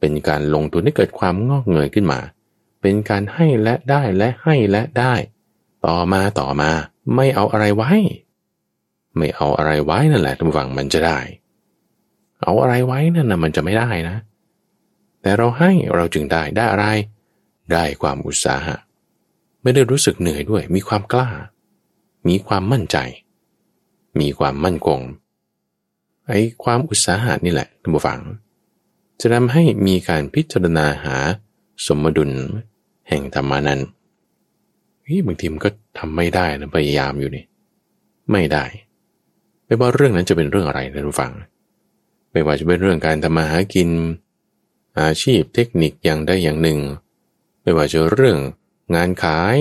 เป็นการลงทุนให้เกิดความงอกเงยขึ้นมา เป็นการให้และได้และให้และได้ ต่อมาต่อมา ไม่เอาอะไรไว้ ไม่เอาอะไรไว้นั่นแหละทุกฝั่งมันจะได้ เอาอะไรไว้นั่นนะมันจะไม่ได้นะ แต่เราให้เราจึงได้ได้อะไร ได้ความอุตสาหะ ไม่ได้รู้สึกเหนื่อยด้วย มีความกล้า มีความมั่นใจ มีความมั่นคง ไอ้ความอุตสาหะนี่แหละทุกฝั่งจะทำให้มีการพิจารณาหาสมดุลแห่งธรรมานั้นบางทีมันก็ทำไม่ได้นะพยายามอยู่นี่ ไม่ได้ ไม่ว่าเรื่องนั้นจะเป็นเรื่องอะไรนะทุกฝัง ไม่ว่าจะเป็นเรื่องการทำมาหากิน อาชีพเทคนิคอย่างใดอย่างหนึ่ง ไม่ว่าจะเรื่องงานขาย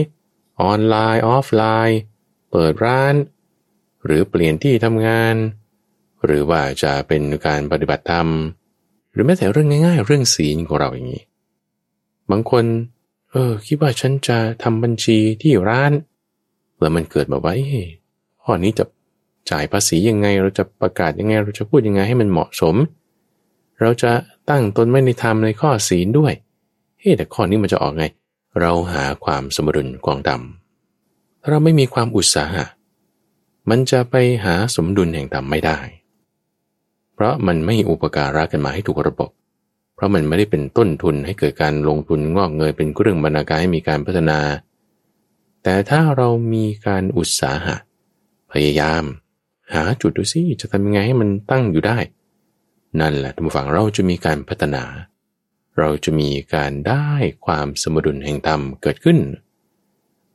ออนไลน์ ออฟไลน์ เปิดร้าน หรือเปลี่ยนที่ทำงาน หรือว่าจะเป็นการปฏิบัติธรรม หรือแม้แต่เรื่องง่าย ๆ เรื่องศีลของเราอย่างนี้ บางคน เออ คิดว่าฉันจะทำบัญชีที่ร้าน แล้วมันเกิดมาไว้ข้อนี้จะจ่ายภาษียังไง เราจะประกาศยังไง เราจะพูดยังไงให้มันเหมาะสม เราจะตั้งตนไม่ในธรรมในข้อศีลด้วย เฮ้แต่ข้อนี้มันจะออกไง เราหาความสมดุลกวางดำถ้า เราไม่มีความอุตสาหะ มันจะไปหาสมดุลแห่งธรรมไม่ได้ เพราะมันไม่อุปการะกันมาให้ถูกระบบ เพราะมันไม่ได้เป็นต้นทุนให้เกิดการลงทุนงอกเงยเป็นเรื่องบรรณาการให้มีการพัฒนา แต่ถ้าเรามีการอุตสาหะ พยายาม หาจุดดูซิจะทำยังไงให้มันตั้งอยู่ได้ นั่นแหละทุกฝั่งเราจะมีการพัฒนา เราจะมีการได้ความสมดุลแห่งธรรมเกิดขึ้น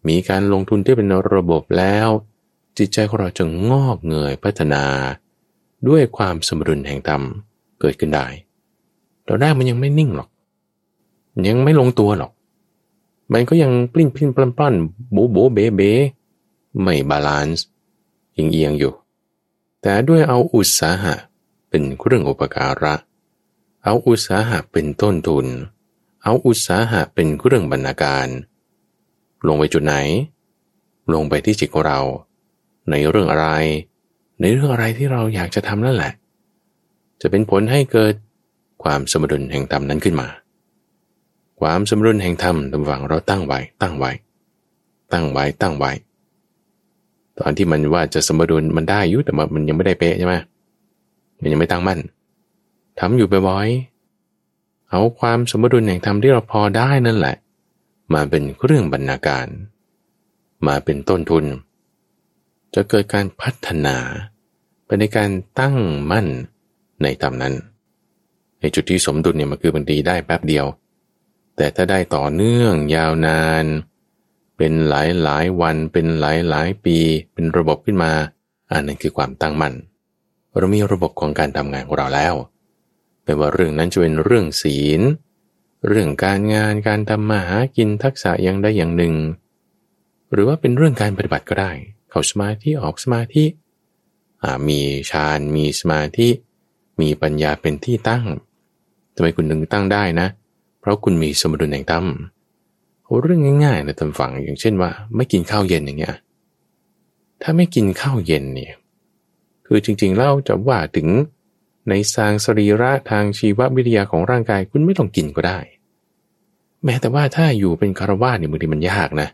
มีการลงทุนที่เป็นระบบแล้ว จิตใจของเราจะงอกเงยพัฒนา ด้วยความสมดุลแห่งธรรมเกิดขึ้นได้ตอนแรกมันยังไม่นิ่งหรอก ยังไม่ลงตัวหรอก มันก็ยังปลิ้นปลิ้นปล้นปล้นโบโบเบเบไม่บาลานซ์ยิงเอียงอยู่ แต่ด้วยเอาอุตสาหะเป็นเครื่องอุปการะ เอาอุตสาหะเป็นต้นทุน เอาอุตสาหะเป็นเครื่องบรรณาการ ลงไปจุดไหน ลงไปที่จิตของเรา ในเรื่องอะไร ในเรื่องอะไรที่เราอยากจะทำนั่นแหละ จะเป็นผลให้เกิดความสมดุลแห่งธรรมนั้นขึ้นมา ความสมดุลแห่งธรรมตำฝังเราตั้งไว้ ตั้งไว้ ตั้งไว้ ตั้งไว้ ตอนที่มันว่าจะสมดุลมันได้อยู่แต่มันยังไม่ได้เป๊ะใช่ไหมมันยังไม่ตั้งมั่นทำอยู่บ่อยๆเอาความสมดุลแห่งธรรมที่เราพอได้นั่นแหละ มาเป็นเรื่องบรรณาการ มาเป็นต้นทุน จะเกิดการพัฒนาไปในการตั้งมั่นในธรรมนั้นในจุดที่สมดุลเนี่ยมันคือบางทีได้แป๊บเดียว แต่ถ้าได้ต่อเนื่องยาวนาน เป็นหลายหลายวันเป็นหลายหลายปี เป็นระบบขึ้นมา อันนั้นคือความตั้งมั่นเรามีระบบของการทำงานของเราแล้วไม่ว่าเรื่องนั้นจะเป็นเรื่องศีล เรื่องการงานการทำมาหากินทักษะอย่างใดอย่างหนึ่ง หรือว่าเป็นเรื่องการปฏิบัติก็ได้ เข้าสมาธิออกสมาธิมีฌานมีสมาธิ มีปัญญาเป็นที่ตั้งทำไมคุณถึงตั้งได้นะ เพราะคุณมีสมดุลแห่งธรรมเรื่องง่ายๆนะท่านฟังอย่างเช่นว่า ไม่กินข้าวเย็นอย่างเงี้ยถ้าไม่กินข้าวเย็นเนี่ยคือจริงๆเล่าจะว่าถึงในทางสรีระทางชีววิทยาของร่างกายคุณไม่ต้องกินก็ได้ แม้แต่ว่าถ้าอยู่เป็นคารวาสเนี่ยบางทีมันยากนะ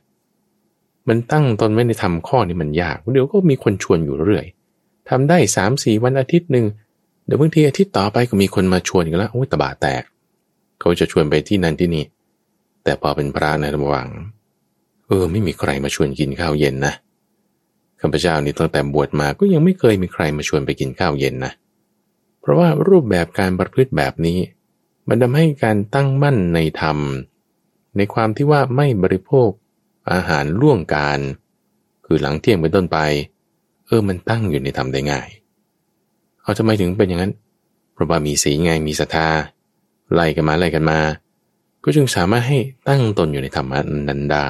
มันตั้งตนไม่ได้ทำข้อนี้มันยาก เดี๋ยวก็มีคนชวนอยู่เรื่อยทำได้สามสี่วันอาทิตย์หนึ่งเดี๋ยวบางทีอาทิตย์ต่อไปก็มีคนมาชวนกันแล้วโอ้ยตบาแตก เขาจะชวนไปที่นั่นที่นี่ แต่พอเป็นพระในระหว่างเออไม่มีใครมาชวนกินข้าวเย็นนะข้าพเจ้านี่ตั้งแต่บวชมาก็ยังไม่เคยมีใครมาชวนไปกินข้าวเย็นนะเพราะว่ารูปแบบการประพฤติแบบนี้ มันทำให้การตั้งมั่นในธรรม ในความที่ว่าไม่บริโภคอาหารล่วงการ คือหลังเที่ยงเป็นต้นไป เออมันตั้งอยู่ในธรรมได้ง่าย เอาทำไมถึงเป็นอย่างนั้น เพราะว่ามีสีไงมีศรัทธาไล่กันมาไล่กันมา ก็จึงสามารถให้ตั้งตนอยู่ในธรรมนั้นได้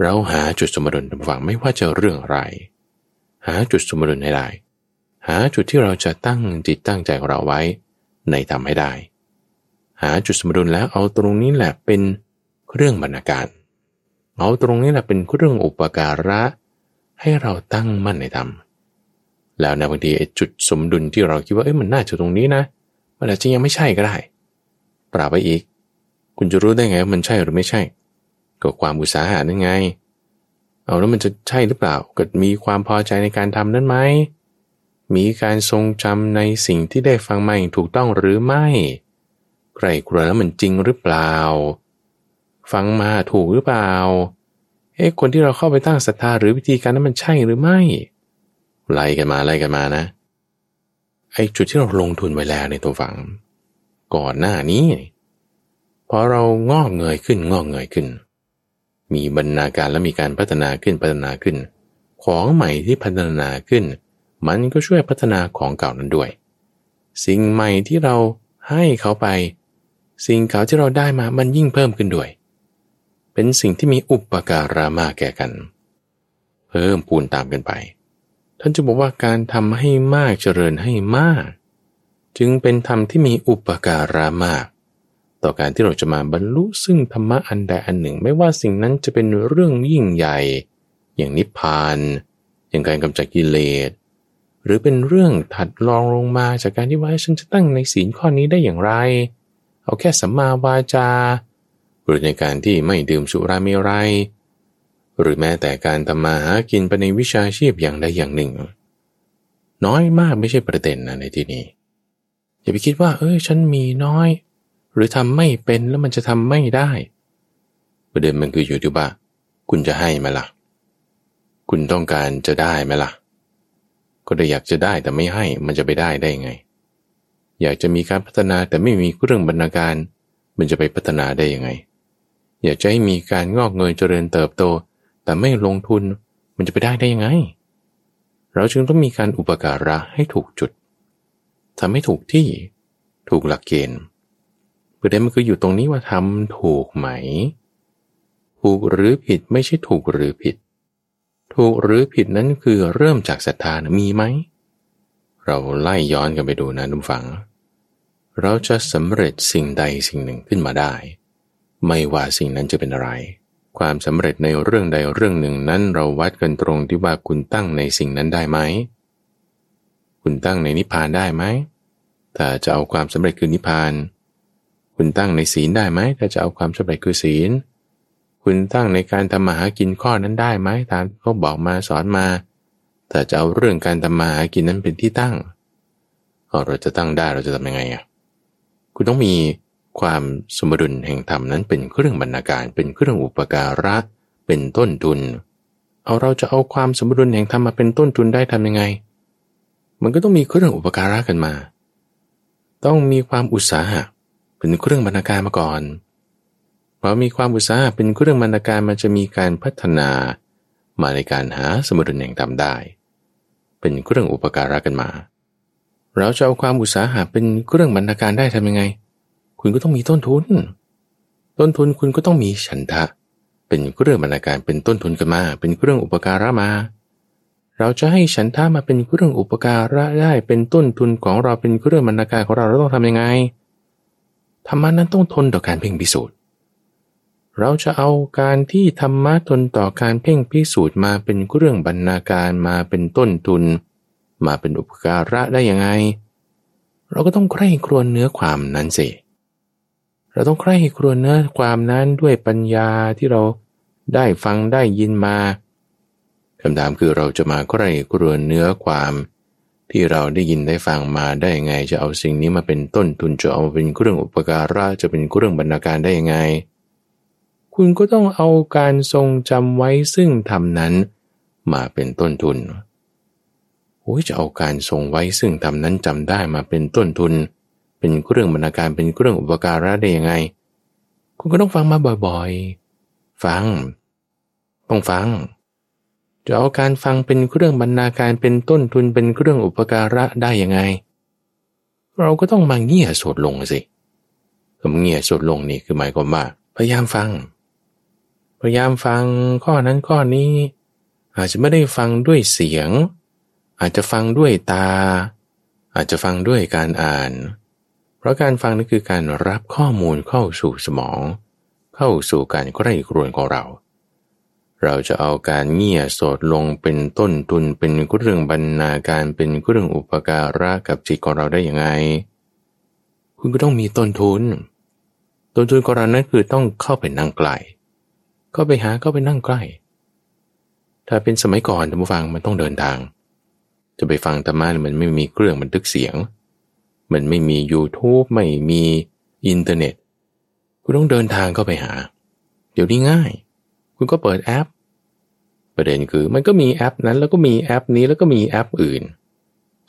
เราหาจุดสมดุลฝังไม่ว่าจะเรื่องอะไร หาจุดสมดุลให้ได้ หาจุดที่เราจะตั้งจิตตั้งใจของเราไว้ในทำให้ได้ หาจุดสมดุลแล้วเอาตรงนี้แหละเป็นเครื่องบรรณาการ เอาตรงนี้แหละเป็นเครื่องอุปการะ ให้เราตั้งมั่นในธรรมแล้วในบางทีจุดสมดุลที่เราคิดว่าเอ้ยมันน่าจะตรงนี้นะมันอาจจะยังไม่ใช่ก็ได้ ปราบไปอีก คุณจะรู้ได้ไงว่ามันใช่หรือไม่ใช่ ก็ความอุตสาหะนั่นไง เอาแล้วมันจะใช่หรือเปล่าก็มีความพอใจในการทำนั้นไหมมีการทรงจำในสิ่งที่ได้ฟังมาอย่างถูกต้องหรือไม่ ใครกลัวแล้วมันจริงหรือเปล่า ฟังมาถูกหรือเปล่า เอ๊ะคนที่เราเข้าไปตั้งศรัทธาหรือวิธีการนั้นมันใช่หรือไม่ ไล่กันมาไล่กันมานะ ไอ้จุดที่เราลงทุนไว้แล้วในตัวฝัง ก่อนหน้านี้พอเรางอกเงยขึ้นงอกเงยขึ้น มีบรรณาการและมีการพัฒนาขึ้นพัฒนาขึ้น ของใหม่ที่พัฒนาขึ้น มันก็ช่วยพัฒนาของเก่านั้นด้วย สิ่งใหม่ที่เราให้เขาไป สิ่งเก่าที่เราได้มามันยิ่งเพิ่มขึ้นด้วย เป็นสิ่งที่มีอุปการะมากแก่กัน เพิ่มปูนตามกันไป ท่านจะบอกว่าการทำให้มากเจริญให้มาก จึงเป็นธรรมที่มีอุปการะมาก ต่อการที่เราจะมาบรรลุซึ่งธรรมะอันใดอันหนึ่ง ไม่ว่าสิ่งนั้นจะเป็นเรื่องยิ่งใหญ่ อย่างนิพพาน อย่างการกำจัดกิเลสหรือเป็นเรื่องถัดรองลงมาจากการที่ว่าฉันจะตั้งในศีลข้อนี้ได้อย่างไร เอาแค่สัมมาวาจา หรือในการที่ไม่ดื่มสุราเมรัยหรือแม้แต่การทำมาหากินไปในวิชาชีพอย่างใดอย่างหนึ่ง น้อยมากไม่ใช่ประเด็นนะในที่นี้ อย่าไปคิดว่า เอ้ยฉันมีน้อย หรือทำไม่เป็นแล้วมันจะทำไม่ได้ ประเด็นมันคืออยู่ที่ว่า คุณจะให้ไหมล่ะ คุณต้องการจะได้ไหมล่ะ ก็ได้อยากจะได้แต่ไม่ให้มันจะไปได้ได้ไง อยากจะมีการพัฒนาแต่ไม่มีเรื่องบรรณาการ มันจะไปพัฒนาได้ยังไง อยากจะให้มีการงอกเงยเจริญเติบโต แต่ไม่ลงทุนมันจะไปได้ได้ยังไง เราจึงต้องมีการอุปการะให้ถูกจุดทำให้ถูกที่ถูกหลักเกณฑ์ประเด็นมันคืออยู่ตรงนี้ว่าทำถูกไหม ถูกหรือผิดไม่ใช่ถูกหรือผิด ถูกหรือผิดนั้นคือเริ่มจากศรัทธานะมีไหม เราไล่ย้อนกันไปดูนะทุกฝัง เราจะสำเร็จสิ่งใดสิ่งหนึ่งขึ้นมาได้ ไม่ว่าสิ่งนั้นจะเป็นอะไร ความสำเร็จในเรื่องใดเรื่องหนึ่งนั้นเราวัดกันตรงที่ว่าคุณตั้งในสิ่งนั้นได้ไหม คุณตั้งในนิพพานได้ไหมถ้าจะเอาความสำเร็จคือนิพพาน คุณตั้งในศีลได้ไหมถ้าจะเอาความสำเร็จคือศีล คุคุณตั้งในการทำมาหากินข้อนั้นได้ไหมตามเขาบอกมาสอนมา แต่จะเอาเรื่องการทำมาหากินนั้นเป็นที่ตั้งเราจะตั้งได้เราจะทำยังไงอะคุณต้องมีความสมดุลแห่งธรรมนั้นเป็นเครื่องบรรณาการ เป็นเครื่องอุปการะ เป็นต้นทุน เอาเราจะเอาความสมดุลแห่งธรรมมาเป็นต้นทุนได้ทำยังไง มันก็ต้องมีเครื่องอุปการะกันมา ต้องมีความอุตสาหะเป็นเครื่องบรรณาการมาก่อนเพอมีความอุตสาหะเป็นเครื่องบรรณาการมันจะมีการพัฒนา มาในการหาสมดุลแห่งธรรมได้ เป็นเครื่องอุปการะกันมา เราจะเอาความอุตสาหะเป็นเครื่องบรรณาการได้ทำยังไง คุณก็ต้องมีต้นทุน ต้นทุนคุณก็ต้องมีฉันทะ เป็นเครื่องบรรณาการเป็นต้นทุนกันมา เป็นเครื่องอุปการะมา เราจะให้ฉันทะมาเป็นเครื่องอุปการะได้เป็นต้นทุนของเราเป็นเครื่องบรรณาการของเราเราต้องทำยังไงธรรมะนั้นต้องทนต่อการเพ่งพิสูจน์ เราจะเอาการที่ธรรมะทนต่อการเพ่งพิสูจน์มาเป็นเรื่องบรรณาการมาเป็นต้นทุน มาเป็นอุปการะได้ยังไง เราก็ต้องใคร่ครวญเนื้อความนั้นสิเราต้องใคร่ครวญเนื้อความนั้นด้วยปัญญาที่เราได้ฟังได้ยินมาคำถามคือเราจะมาใคร่ครวญเนื้อความ ที่เราได้ยินได้ฟังมาได้ยังไง จะเอาสิ่งนี้มาเป็นต้นทุนจะเอาเป็นเครื่องอุปการะจะเป็นเครื่องบรรณาการได้ยังไง คุณก็ต้องเอาการทรงจำไว้ซึ่งทำนั้น มาเป็นต้นทุนโอ้ยจะเอาการทรงไว้ซึ่งทำนั้นจำได้มาเป็นต้นทุน เป็นเครื่องบรรณาการเป็นเครื่องอุปการะได้ยังไง คุณก็ต้องฟังมาบ่อยๆ ฟัง ต้องฟัง จะเอาการฟังเป็นเครื่องบรรณาการเป็นต้นทุนเป็นเครื่องอุปการะได้ยังไง เราก็ต้องมาเงี่ยสดลงสิคำเงี่ยสดลงนี่คือหมายความว่าพยายามฟัง พยายามฟังข้อนั้นข้อนี้ อาจจะไม่ได้ฟังด้วยเสียง อาจจะฟังด้วยตา อาจจะฟังด้วยการอ่าน เพราะการฟังนั่นคือการรับข้อมูลเข้าสู่สมอง เข้าสู่การใคร่ครวญของเรา เราจะเอาการเงี่ยโสดลงเป็นต้นทุนเป็นเรื่องบรรณาการเป็นเรื่องอุปการะกับจิตของเราได้ยังไง คุณก็ต้องมีต้นทุน ต้นทุนของเรานั้นคือต้องเข้าไปนั่งใกล้ ก็ไปหาก็ไปนั่งใกล้ ถ้าเป็นสมัยก่อนท่านผู้ฟังมันต้องเดินทาง จะไปฟังธรรมะมันไม่มีเครื่องบันทึกเสียง มันไม่มี YouTube ไม่มีอินเทอร์เน็ต คุณต้องเดินทางเข้าไปหา เดี๋ยวนี้ง่าย คุณก็เปิดแอป ประเด็นคือมันก็มีแอปนั้นแล้วก็มีแอปนี้แล้วก็มีแอปอื่น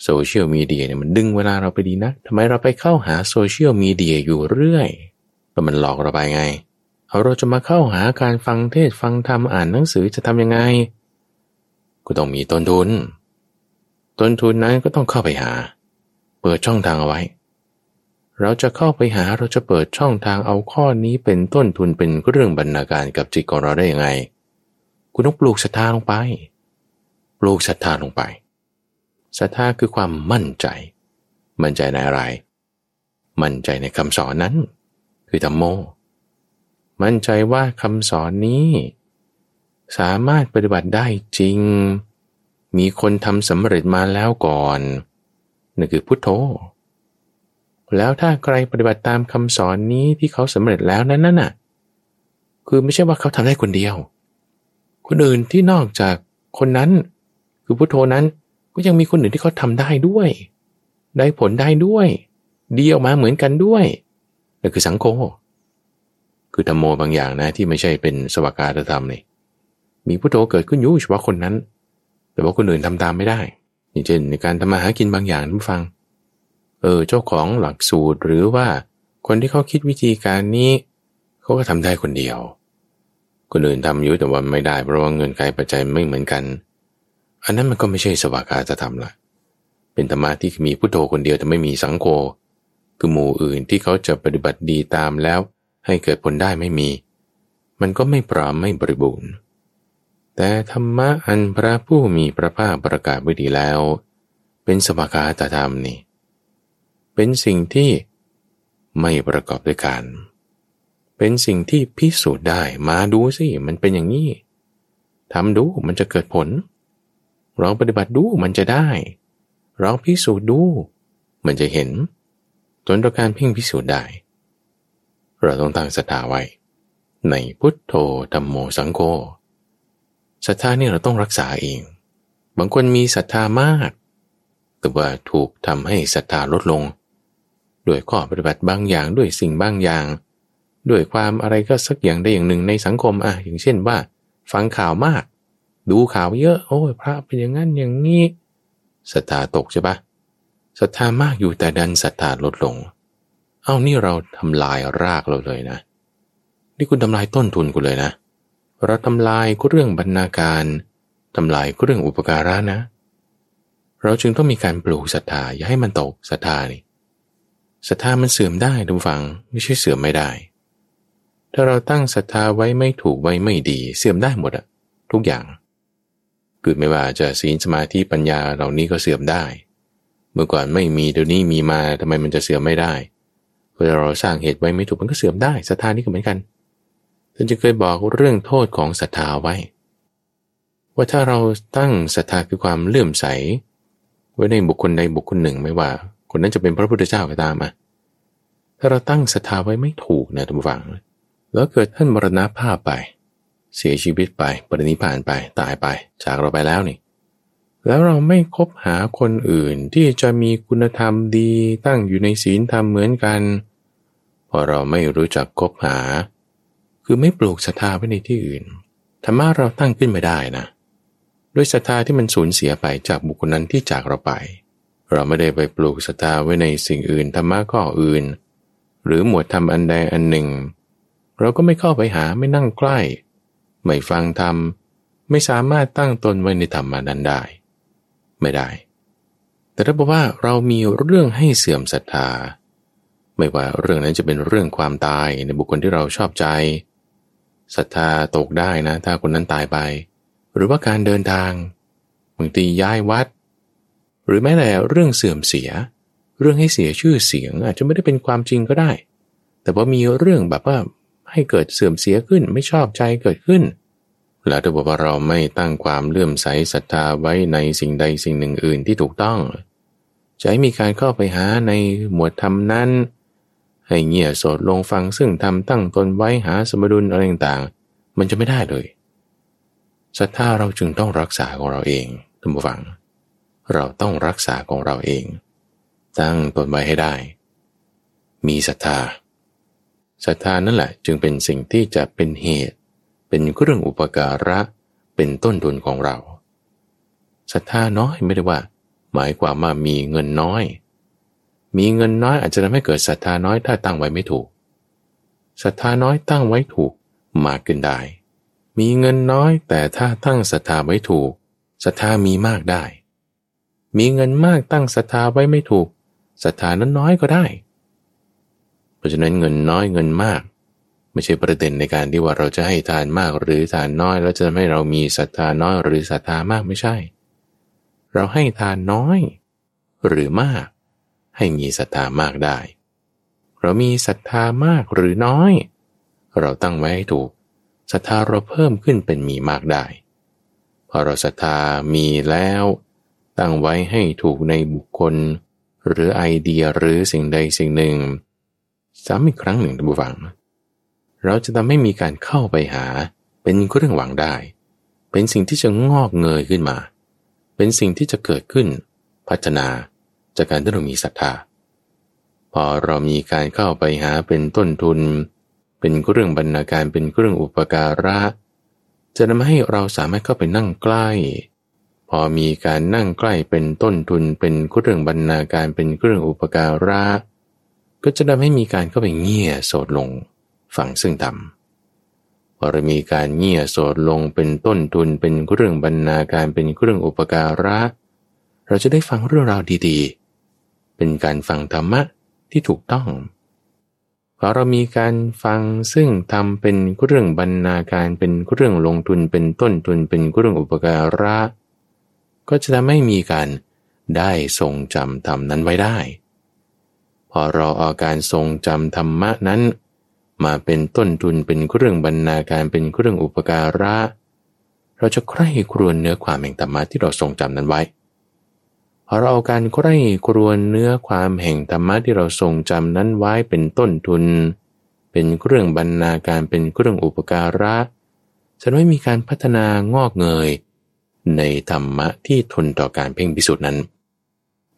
โซเชียลมีเดียเนี่ยมันดึงเวลาเราไปดีนะทำไมเราไปเข้าหาโซเชียลมีเดียอยู่เรื่อยก็มันหลอกเราไปไง เราจะมาเข้าหาการฟังเทศฟังธรรมอ่านหนังสือจะทำยังไง ก็ต้องมีต้นทุน ต้นทุนนั้นก็ต้องเข้าไปหา เปิดช่องทางเอาไว้ เราจะเข้าไปหาเราจะเปิดช่องทางเอาข้อนี้เป็นต้นทุนเป็นเรื่องบรรณาการกับจิตของเราได้ยังไง คุณต้องปลูกศรัทธาลงไป ปลูกศรัทธาลงไปศรัทธาคือความมั่นใจ มั่นใจในอะไร มั่นใจในคำสอนนั้น คือธรรมโม มั่นใจว่าคำสอนนี้ สามารถปฏิบัติได้จริง มีคนทำสำเร็จมาแล้วก่อนนั่นคือพุทโธ แล้วถ้าใครปฏิบัติตามคำสอนนี้ที่เขาสำเร็จแล้วนั้นน่ะ คือไม่ใช่ว่าเขาทำได้คนเดียว คนอื่นที่นอกจากคนนั้น คือพุทโธนั้นก็ยังมีคนอื่นที่เขาทำได้ด้วย ได้ผลได้ด้วย ดีออกมาเหมือนกันด้วยนั่นคือสังโฆ คือธรรมโมบางอย่างนะที่ไม่ใช่เป็นสวากาตธรรมนี่มีพุทโธเกิดขึ้นอยู่เฉพาะคนนั้น แต่ว่าคนอื่นทำตามไม่ได้ อย่างเช่น ในการทำมาหากินบางอย่างท่านฟัง เออเจ้าของหลักสูตรหรือว่าคนที่เขาคิดวิธีการนี้เขาก็ทำได้คนเดียว คนอื่นทำอยู่แต่ว่าไม่ได้เพราะว่าเงินกายปัจจัยไม่เหมือนกัน อันนั้นมันก็ไม่ใช่สวากาตธรรมละเป็นธรรมะที่มีพุทโธคนเดียวแต่ไม่มีสังโฆคือหมู่อื่นที่เขาจะปฏิบัติดีตามแล้ว ให้เกิดผลได้ไม่มี มันก็ไม่พร้อมไม่บริบูรณ์ แต่ธรรมะอันพระผู้มีพระภาคประกาศไว้ดีแล้ว เป็นสมการตธรรมนี่ เป็นสิ่งที่ไม่ประกอบด้วยกัน เป็นสิ่งที่พิสูจน์ได้มาดูสิมันเป็นอย่างนี้ทำดูมันจะเกิดผลลองปฏิบัติดูมันจะได้ลองพิสูจน์ดู มันจะเห็น จนต่อการเพ่งพิสูจน์ได้ เราต้องตั้งศรัทธาไว้ ในพุทโธธรรมโมสังโฆศรัทธานี่เราต้องรักษาเอง บางคนมีศรัทธามาก แต่ว่าถูกทำให้ศรัทธาลดลง ด้วยข้อปฏิบัติบางอย่างด้วยสิ่งบางอย่าง ด้วยความอะไรก็สักอย่างได้อย่างหนึ่งในสังคมอะอย่างเช่นว่า ฟังข่าวมาก ดูข่าวเยอะ โอ้ยพระเป็นอย่างนั้นอย่างนี้ศรัทธาตกใช่ปะศรัทธามากอยู่แต่ดันศรัทธาลดลง เอานี่เราทำลายรากเราเลยนะ นี่คุณทำลายต้นทุนคุณเลยนะ เราทำลายเรื่องบรรณาการทำลายเรื่องอุปการะนะ เราจึงต้องมีการปลูกศรัทธาอย่าให้มันตกศรัทธานี่ศรัทธามันเสื่อมได้ทุกฝังไม่ใช่เสื่อมไม่ได้ ถ้าเราตั้งศรัทธาไว้ไม่ถูกไว้ไม่ดี เสื่อมได้หมดอะทุกอย่างคือไม่ว่าจะศีลสมาธิปัญญาเหล่านี้ก็เสื่อมได้ เมื่อก่อนไม่มีเดี๋ยวนี้มีมาทำไมมันจะเสื่อมไม่ได้ เวลาเราสร้างเหตุไว้ไม่ถูกมันก็เสื่อมได้ศรัทธานี่ก็เหมือนกันท่านจะเคยบอกเรื่องโทษของศรัทธาไว้ ว่าถ้าเราตั้งศรัทธาคือความเลื่อมใส ไว้ในบุคคลใดบุคคลหนึ่งไม่ว่า คนนั้นจะเป็นพระพุทธเจ้าก็ตามมาถ้าเราตั้งศรัทธาไว้ไม่ถูกนะทุกฝัง แล้วเกิดท่านมรณภาพไป เสียชีวิตไปปรินิพานไปตายไปจากเราไปแล้วนี่ แล้วเราไม่คบหาคนอื่นที่จะมีคุณธรรมดีตั้งอยู่ในศีลธรรมเหมือนกัน พอเราไม่รู้จักคบหา คือไม่ปลูกศรัทธาไว้ในที่อื่นธรรมะเราตั้งขึ้นไม่ได้นะ ด้วยศรัทธาที่มันสูญเสียไปจากบุคคลนั้นที่จากเราไป เราไม่ได้ไปปลูกศรัทธาไว้ในสิ่งอื่นธรรมะก็อื่น หรือหมวดธรรมอันใดอันหนึ่ง เราก็ไม่เข้าไปหาไม่นั่งใกล้ ไม่ฟังธรรมไม่สามารถตั้งตนไว้ในธรรมานั้นได้ ไม่ได้ แต่ถ้าบอกว่าเรามีเรื่องให้เสื่อมศรัทธา ไม่ว่าเรื่องนั้นจะเป็นเรื่องความตายในบุคคลที่เราชอบใจศรัทธาตกได้นะ ถ้าคนนั้นตายไป หรือว่าการเดินทางบางทีย้ายวัด หรือแม้แต่เรื่องเสื่อมเสีย เรื่องให้เสียชื่อเสียง อาจจะไม่ได้เป็นความจริงก็ได้ แต่ว่ามีเรื่องแบบว่าให้เกิดเสื่อมเสียขึ้นไม่ชอบใจเกิดขึ้น แล้วถ้าบอกว่าเราไม่ตั้งความเลื่อมใสศรัทธาไว้ในสิ่งใดสิ่งหนึ่งอื่นที่ถูกต้องจะให้มีการเข้าไปหาในหมวดธรรมนั้น ให้เงียโสดลงฟังซึ่งทำตั้งตนไว้หาสมดุลอะไรต่างๆ มันจะไม่ได้เลยศรัทธาเราจึงต้องรักษาของเราเองท่านผู้ฟัง เราต้องรักษาของเราเอง ตั้งตนไว้ให้ได้ มีศรัทธาศรัทธานั่นแหละจึงเป็นสิ่งที่จะเป็นเหตุ เป็นเครื่องอุปการะ เป็นต้นทุนของเราศรัทธาน้อยไม่ได้ว่า หมายความว่ามีเงินน้อย มีเงินน้อยอาจจะทำให้เกิดศรัทธาน้อยถ้าตั้งไว้ไม่ถูกศรัทธาน้อยตั้งไว้ถูกมากขึ้นได้ มีเงินน้อยแต่ถ้าตั้งศรัทธาไว้ถูกศรัทธามีมากได้ มีเงินมากตั้งศรัทธาไว้ไม่ถูกศรัทธานั้นน้อยก็ได้ เพราะฉะนั้นเงินน้อยเงินมาก ไม่ใช่ประเด็นในการที่ว่าเราจะให้ทานมากหรือทานน้อย แล้วจะทำให้เรามีศรัทธาน้อยหรือศรัทธามากไม่ใช่ เราให้ทานน้อย หรือมาก ให้มีศรัทธามากได้ เรามีศรัทธามากหรือน้อย เราตั้งไว้ให้ถูกศรัทธาเราเพิ่มขึ้นเป็นมีมากได้ พอเราศรัทธามีแล้ว ตั้งไว้ให้ถูกในบุคคล หรือไอเดียหรือสิ่งใดสิ่งหนึ่งซ้ำอีกครั้งหนึ่งท่านผู้ฟัง เราจะทำให้มีการเข้าไปหา เป็นเรื่องหวังได้ เป็นสิ่งที่จะงอกเงยขึ้นมา เป็นสิ่งที่จะเกิดขึ้น พัฒนา จากการที่เรามีศรัทธา พอเรามีการเข้าไปหาเป็นต้นทุน เป็นเรื่องบรรณาการเป็นเรื่องอุปการะ จะทำให้เราสามารถเข้าไปนั่งใกล้ พอมีการนั่งใกล้เป็นต้นทุน เป็นเรื่องบรรณาการเป็นเรื่องอุปการะ ก็จะทำให้มีการเข้าไปเงี่ยโสดลงฝังซึ่งดำพอเรามีการเงี่ยโสดลงเป็นต้นทุนเป็นเรื่องบรรณาการเป็นเรื่องอุปการะ เราจะได้ฟังเรื่องราวดีๆ เป็นการฟังธรรมะที่ถูกต้องพอเรามีการฟังซึ่งทำเป็นเรื่องบรรณาการเป็นเรื่องลงทุนเป็นต้นทุนเป็นเรื่องอุปการะ ก็จะทำให้มีการได้ทรงจำธรรมนั้นไว้ได้ พอเราเอาการทรงจำธรรมะนั้น มาเป็นต้นทุนเป็นเรื่องบรรณาการเป็นเรื่องอุปการะ เราจะใคร่ครวญเนื้อความแห่งธรรมะที่เราทรงจำนั้นไว้ เราเอาการใคร่ครวญเนื้อความแห่งธรรมะที่เราทรงจำนั้นไว้เป็นต้นทุน เป็นเครื่องบรรณาการเป็นเครื่องอุปการะจะไม่มีการพัฒนางอกเงย ในธรรมะที่ทนต่อการเพ่งพิสูจน์นั้น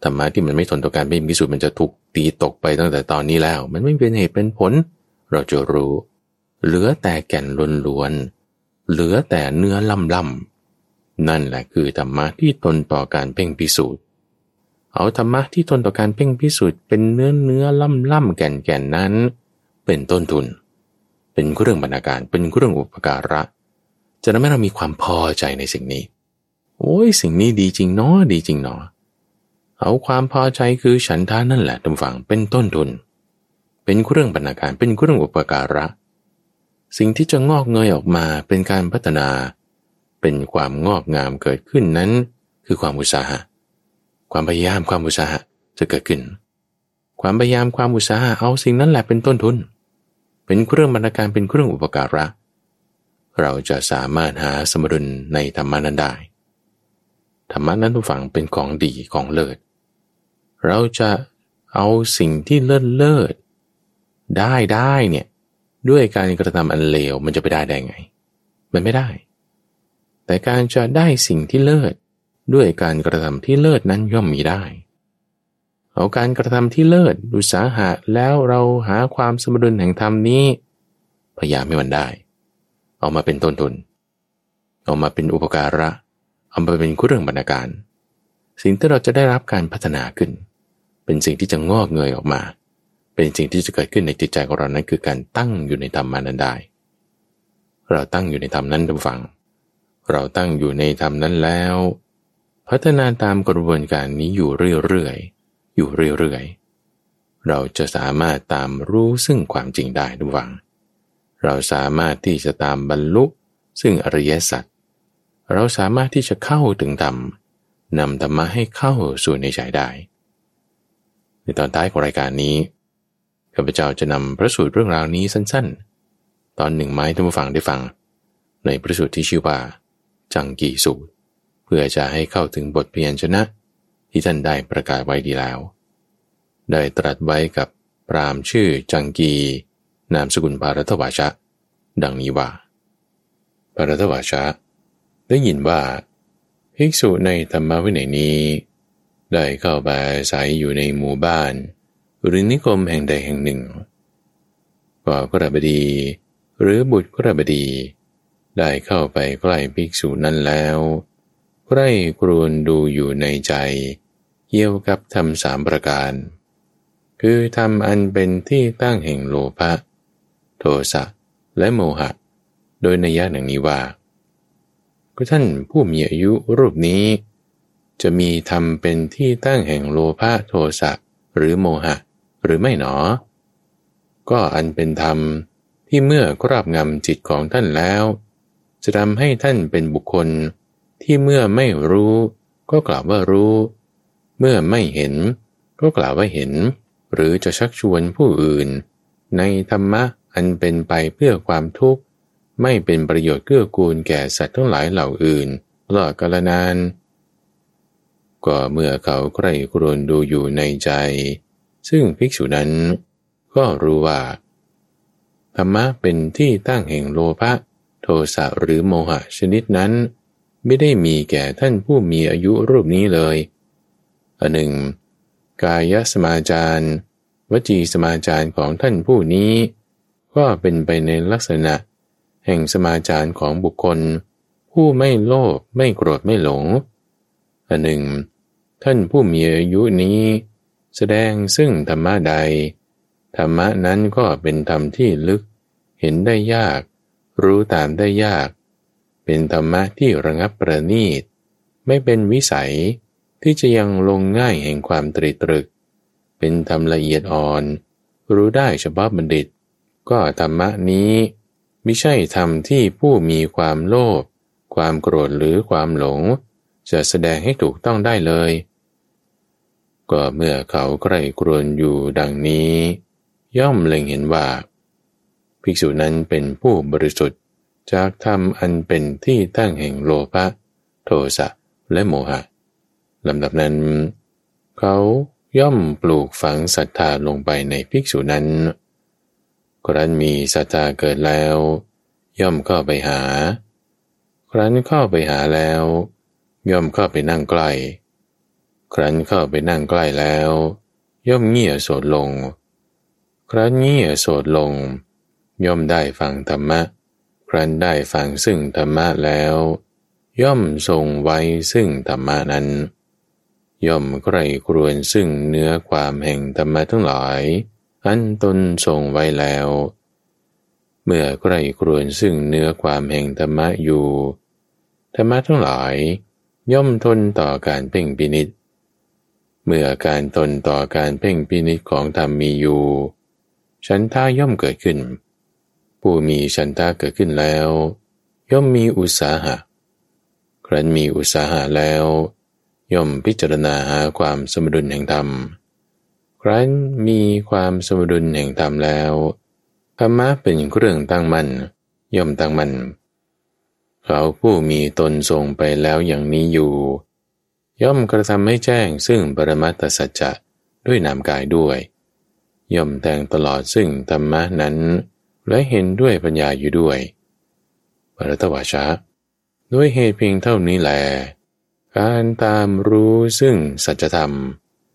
ธรรมะที่มันไม่ทนต่อการเพ่งพิสูจน์มันจะถูกตีตกไปตั้งแต่ตอนนี้แล้ว มันไม่เป็นเหตุเป็นผล เราจะรู้ เหลือแต่แก่นล้วนๆเหลือแต่เนื้อล่ำล่ำนั่นแหละคือธรรมะที่ทนต่อการเพ่งพิสูจน์ เอาธรรมะที่ทนต่อการเพ่งพิสูจน์เป็นเนื้อเนื้อล่ำล่ำแก่นแก่นนั้น เป็นต้นทุน เป็นเรื่องบรรณาการเป็นเรื่องอุปการะ จะทำให้เรามีความพอใจในสิ่งนี้ โอ้ยสิ่งนี้ดีจริงเนาะดีจริงเนาะเอาความพอใจคือฉันทานั่นแหละทุกฝั่งเป็นต้นทุน เป็นเครื่องบรรณาการเป็นเครื่องอุปการะ สิ่งที่จะงอกเงยออกมาเป็นการพัฒนา เป็นความงอกงามเกิดขึ้นนั้น คือความอุตสาหะ ความพยายามความอุตสาหะจะเกิดขึ้น ความพยายามความอุตสาหะเอาสิ่งนั้นแหละเป็นต้นทุน เป็นเครื่องบรรณาการเป็นเครื่องอุปการะ เราจะสามารถหาสมดุลในธรรมานั้นได้ ธรรมะนั้นทุกฝั่งเป็นของดีของเลิศ เราจะเอาสิ่งที่เลิศเลิศได้ได้เนี่ยด้วยการกระทำอันเลวมันจะไปได้ได้ไง มันไม่ได้ แต่การจะได้สิ่งที่เลิศ ด้วยการกระทำที่เลิศนั้นย่อมมีได้ เอาการกระทำที่เลิศอุตสาหะแล้วเราหาความสมดุลแห่งธรรมนี้ พยายามให้มันได้ เอามาเป็นต้นทุน เอามาเป็นอุปการะ เอามาเป็นเรื่องบรรณาการ สิ่งที่เราจะได้รับการพัฒนาขึ้น เป็นสิ่งที่จะงอกเงยออกมา เป็นสิ่งที่จะเกิดขึ้นในจิตใจของเรานั้นคือการตั้งอยู่ในธรรมานั้นได้ เราตั้งอยู่ในธรรมนั้นทุกฝังเราตั้งอยู่ในธรรมนั้นแล้ว พัฒนาตามกระบวนการนี้อยู่เรื่อยๆ อยู่เรื่อยๆ เราจะสามารถตามรู้ซึ่งความจริงได้ทุกฝัง เราสามารถที่จะตามบรรลุซึ่งอริยสัจ เราสามารถที่จะเข้าถึงธรรมนำธรรมะให้เข้าสู่ในใจได้ ในตอนท้ายของรายการนี้ข้าพเจ้าจะนำพระสูตรเรื่องราวนี้สั้นๆ ตอนหนึ่งไม้ท่านผู้ฟังได้ฟัง ในพระสูตรที่ชื่อว่า จังกีสูตร พื่อจะให้เข้าถึงบทเพียนชนะ ที่ท่านได้ประกาศไว้ดีแล้ว ได้ตรัสไว้กับพรามชื่อจังกี นามสกุลปารัตวาชะ ดังนี้ว่าปารัตวาชะ ได้ยินว่าภิกษุในธรรมวินัยนี้ ได้เข้าไปอาศัยอยู่ในหมู่บ้าน หรือนิคมแห่งใดแห่งหนึ่งว่าพระบดี หรือบุตรพระบดี ได้เข้าไปใกล้ภิกษุนั้นแล้ว ใกล้กรวนดูอยู่ในใจเกี่ยวกับทำสามประการ คือทำอันเป็นที่ตั้งแห่งโลภะโทสะและโมหะ โดยในยะหนังนี้ว่า ก็ท่านผู้มีอายุรูปนี้ จะมีธรรมเป็นที่ตั้งแห่งโลภะโทสะหรือโมหะ หรือไม่หนอ ก็อันเป็นธรรมที่เมื่อครอบงำจิตของท่านแล้ว จะทำให้ท่านเป็นบุคคล ที่เมื่อไม่รู้ก็กล่าวว่ารู้ เมื่อไม่เห็น ก็กล่าวว่าเห็น หรือจะชักชวนผู้อื่น ในธรรมะอันเป็นไปเพื่อความทุกข์ ไม่เป็นประโยชน์เกื้อกูลแก่สัตว์ทั้งหลายเหล่าอื่นตลอดกาลนาน ก็เมื่อเขาใคร่ครวญดูอยู่ในใจ ซึ่งภิกษุนั้น ก็รู้ว่า ธรรมะเป็นที่ตั้งแห่งโลภะโทสะหรือโมหะชนิดนั้น ไม่ได้มีแก่ท่านผู้มีอายุรูปนี้เลยอันหนึ่ง กายสมาจารวจีสมาจารของท่านผู้นี้ ก็เป็นไปในลักษณะ แห่งสมาจารของบุคคล ผู้ไม่โลภไม่โกรธไม่หลงอันหนึ่ง ท่านผู้มีอายุนี้ แสดงซึ่งธรรมะใด ธรรมะนั้นก็เป็นธรรมที่ลึก เห็นได้ยาก รู้ตามได้ยาก เป็นธรรมะที่ระงับประณีต ไม่เป็นวิสัยที่จะยังลงง่ายแห่งความตรีตรึก เป็นธรรมละเอียดอ่อน รู้ได้เฉพาะบัณฑิต ก็ธรรมะนี้ไม่ใช่ธรรมที่ผู้มีความโลภความโกรธหรือความหลง จะแสดงให้ถูกต้องได้เลย ก็เมื่อเขาใคร่ครวญอยู่ดังนี้ ย่อมเล็งเห็นว่า ภิกษุนั้นเป็นผู้บริสุทธิ จากธรรมอันเป็นที่ตั้งแห่งโลภะโทสะและโมหะลำดับนั้น เขาย่อมปลูกฝังศรัทธาลงไปในภิกษุนั้น ครั้นมีศรัทธาเกิดแล้ว ย่อมเข้าไปหา ครั้นเข้าไปหาแล้ว ย่อมเข้าไปนั่งใกล้ ครั้นเข้าไปนั่งใกล้แล้ว ย่อมเงี่ยโสดลง ครั้นเงี่ยโสดลง ย่อมได้ฟังธรรมะ ครั้นได้ฟังซึ่งธรรมะแล้ว ย่อมทรงไว้ซึ่งธรรมะนั้น ย่อมใครครวนซึ่งเนื้อความแห่งธรรมะทั้งหลาย อันตนทรงไว้แล้ว เมื่อใครครวนซึ่งเนื้อความแห่งธรรมะอยู่ ธรรมะทั้งหลาย ย่อมทนต่อการเพ่งปินิษเมื่อการทนต่อการเพ่งปินิษของธรรมมีอยู่ ฉันท่าย่อมเกิดขึ้น ผู้มีฉันท่าเกิดขึ้นแล้ว ย่อมมีอุตสาหะ ครั้นมีอุตสาหะแล้ว ย่อมพิจารณาหาความสมดุลแห่งธรรม ครั้นมีความสมดุลแห่งธรรมแล้วธรรมะเป็นเครื่องตั้งมัน่นย่อมตั้งมัน่นเขาผู้มีตนทรงไปแล้วอย่างนี้อยู่ ย่อมกระทำให้แจ้งซึ่งปรมัตถสัจจะด้วยนามกายด้วย ย่อมแทงตลอดซึ่งธรรมะนั้น และเห็นด้วยปัญญาอยู่ด้วยปรตวาชะด้วยเหตุเพียงเท่านี้แหลการตามรู้ซึ่งสัจธรรม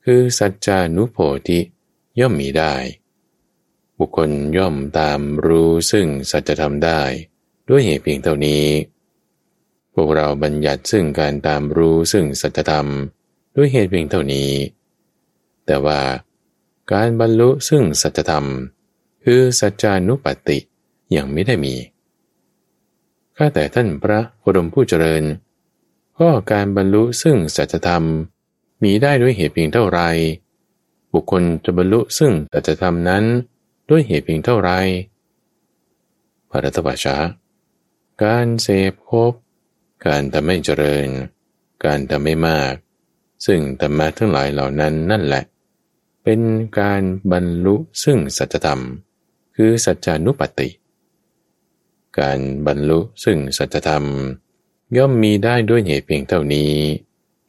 คือสัจจานุโพธิย่อมมีได้ บุคคลย่อมตามรู้ซึ่งสัจธรรมได้ ด้วยเหตุเพียงเท่านี้ พวกเราบัญญัติซึ่งการตามรู้ซึ่งสัจธรรม ด้วยเหตุเพียงเท่านี้ แต่ว่า การบรรลุซึ่งสัจธรรม คือสัจจานุปัตติยังไม่ได้มีข้าแต่ท่านพระโคดมผู้เจริญก็การบรรลุซึ่งสัจธรรมมีได้ด้วยเหตุเพียงเท่าไร บุคคลจะบรรลุซึ่งแต่จะทำนั้นด้วยเหตุเพียงเท่าไรพระรัตบาชาการเสพคบ การทำให้เจริญ การทำให้มาก ซึ่งธรรมะทั้งหลายเหล่านั้นนั่นแหละ เป็นการบรรลุซึ่งสัจธรรม คือสัจจานุปัติ การบรรลุซึ่งสัจธรรม ย่อมมีได้ด้วยเหตุเพียงเท่านี้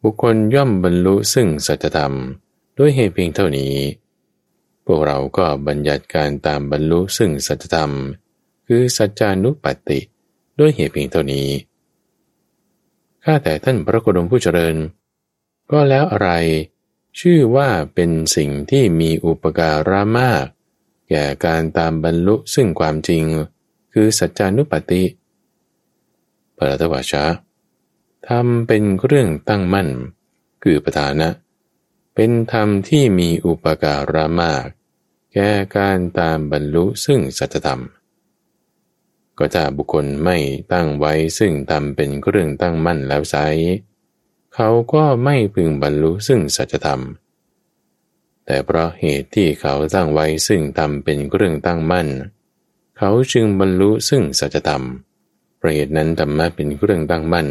บุคคลย่อมบรรลุซึ่งสัจธรรมด้วยเหตุเพียงเท่านี้ พวกเราก็บัญญัติการตามบรรลุซึ่งสัจธรรม คือสัจจานุปัตติ ด้วยเหตุเพียงเท่านี้ข้าแต่ท่านพระโคดมผู้เจริญ ก็แล้วอะไร ชื่อว่าเป็นสิ่งที่มีอุปการะมาก แก่การตามบรรลุซึ่งความจริง คือสัจจานุปัตติปรัตวชาธรรมเป็นเรื่องตั้งมั่น คือประธานะ เป็นธรรมที่มีอุปการะมาก แก่การตามบรรลุซึ่งสัจธรรม ก็ถ้าบุคคลไม่ตั้งไว้ซึ่งธรรมเป็นเรื่องตั้งมั่นแล้วไซเขาก็ไม่พึงบรรลุซึ่งสัจธรรม แต่เพราะเหตุที่เขาตั้งไว้ซึ่งธรรมเป็นเรื่องตั้งมั่น เขาจึงบรรลุซึ่งสัจธรรมประเหตุนั้นธรรมะเป็นเรื่องตั้งมั่น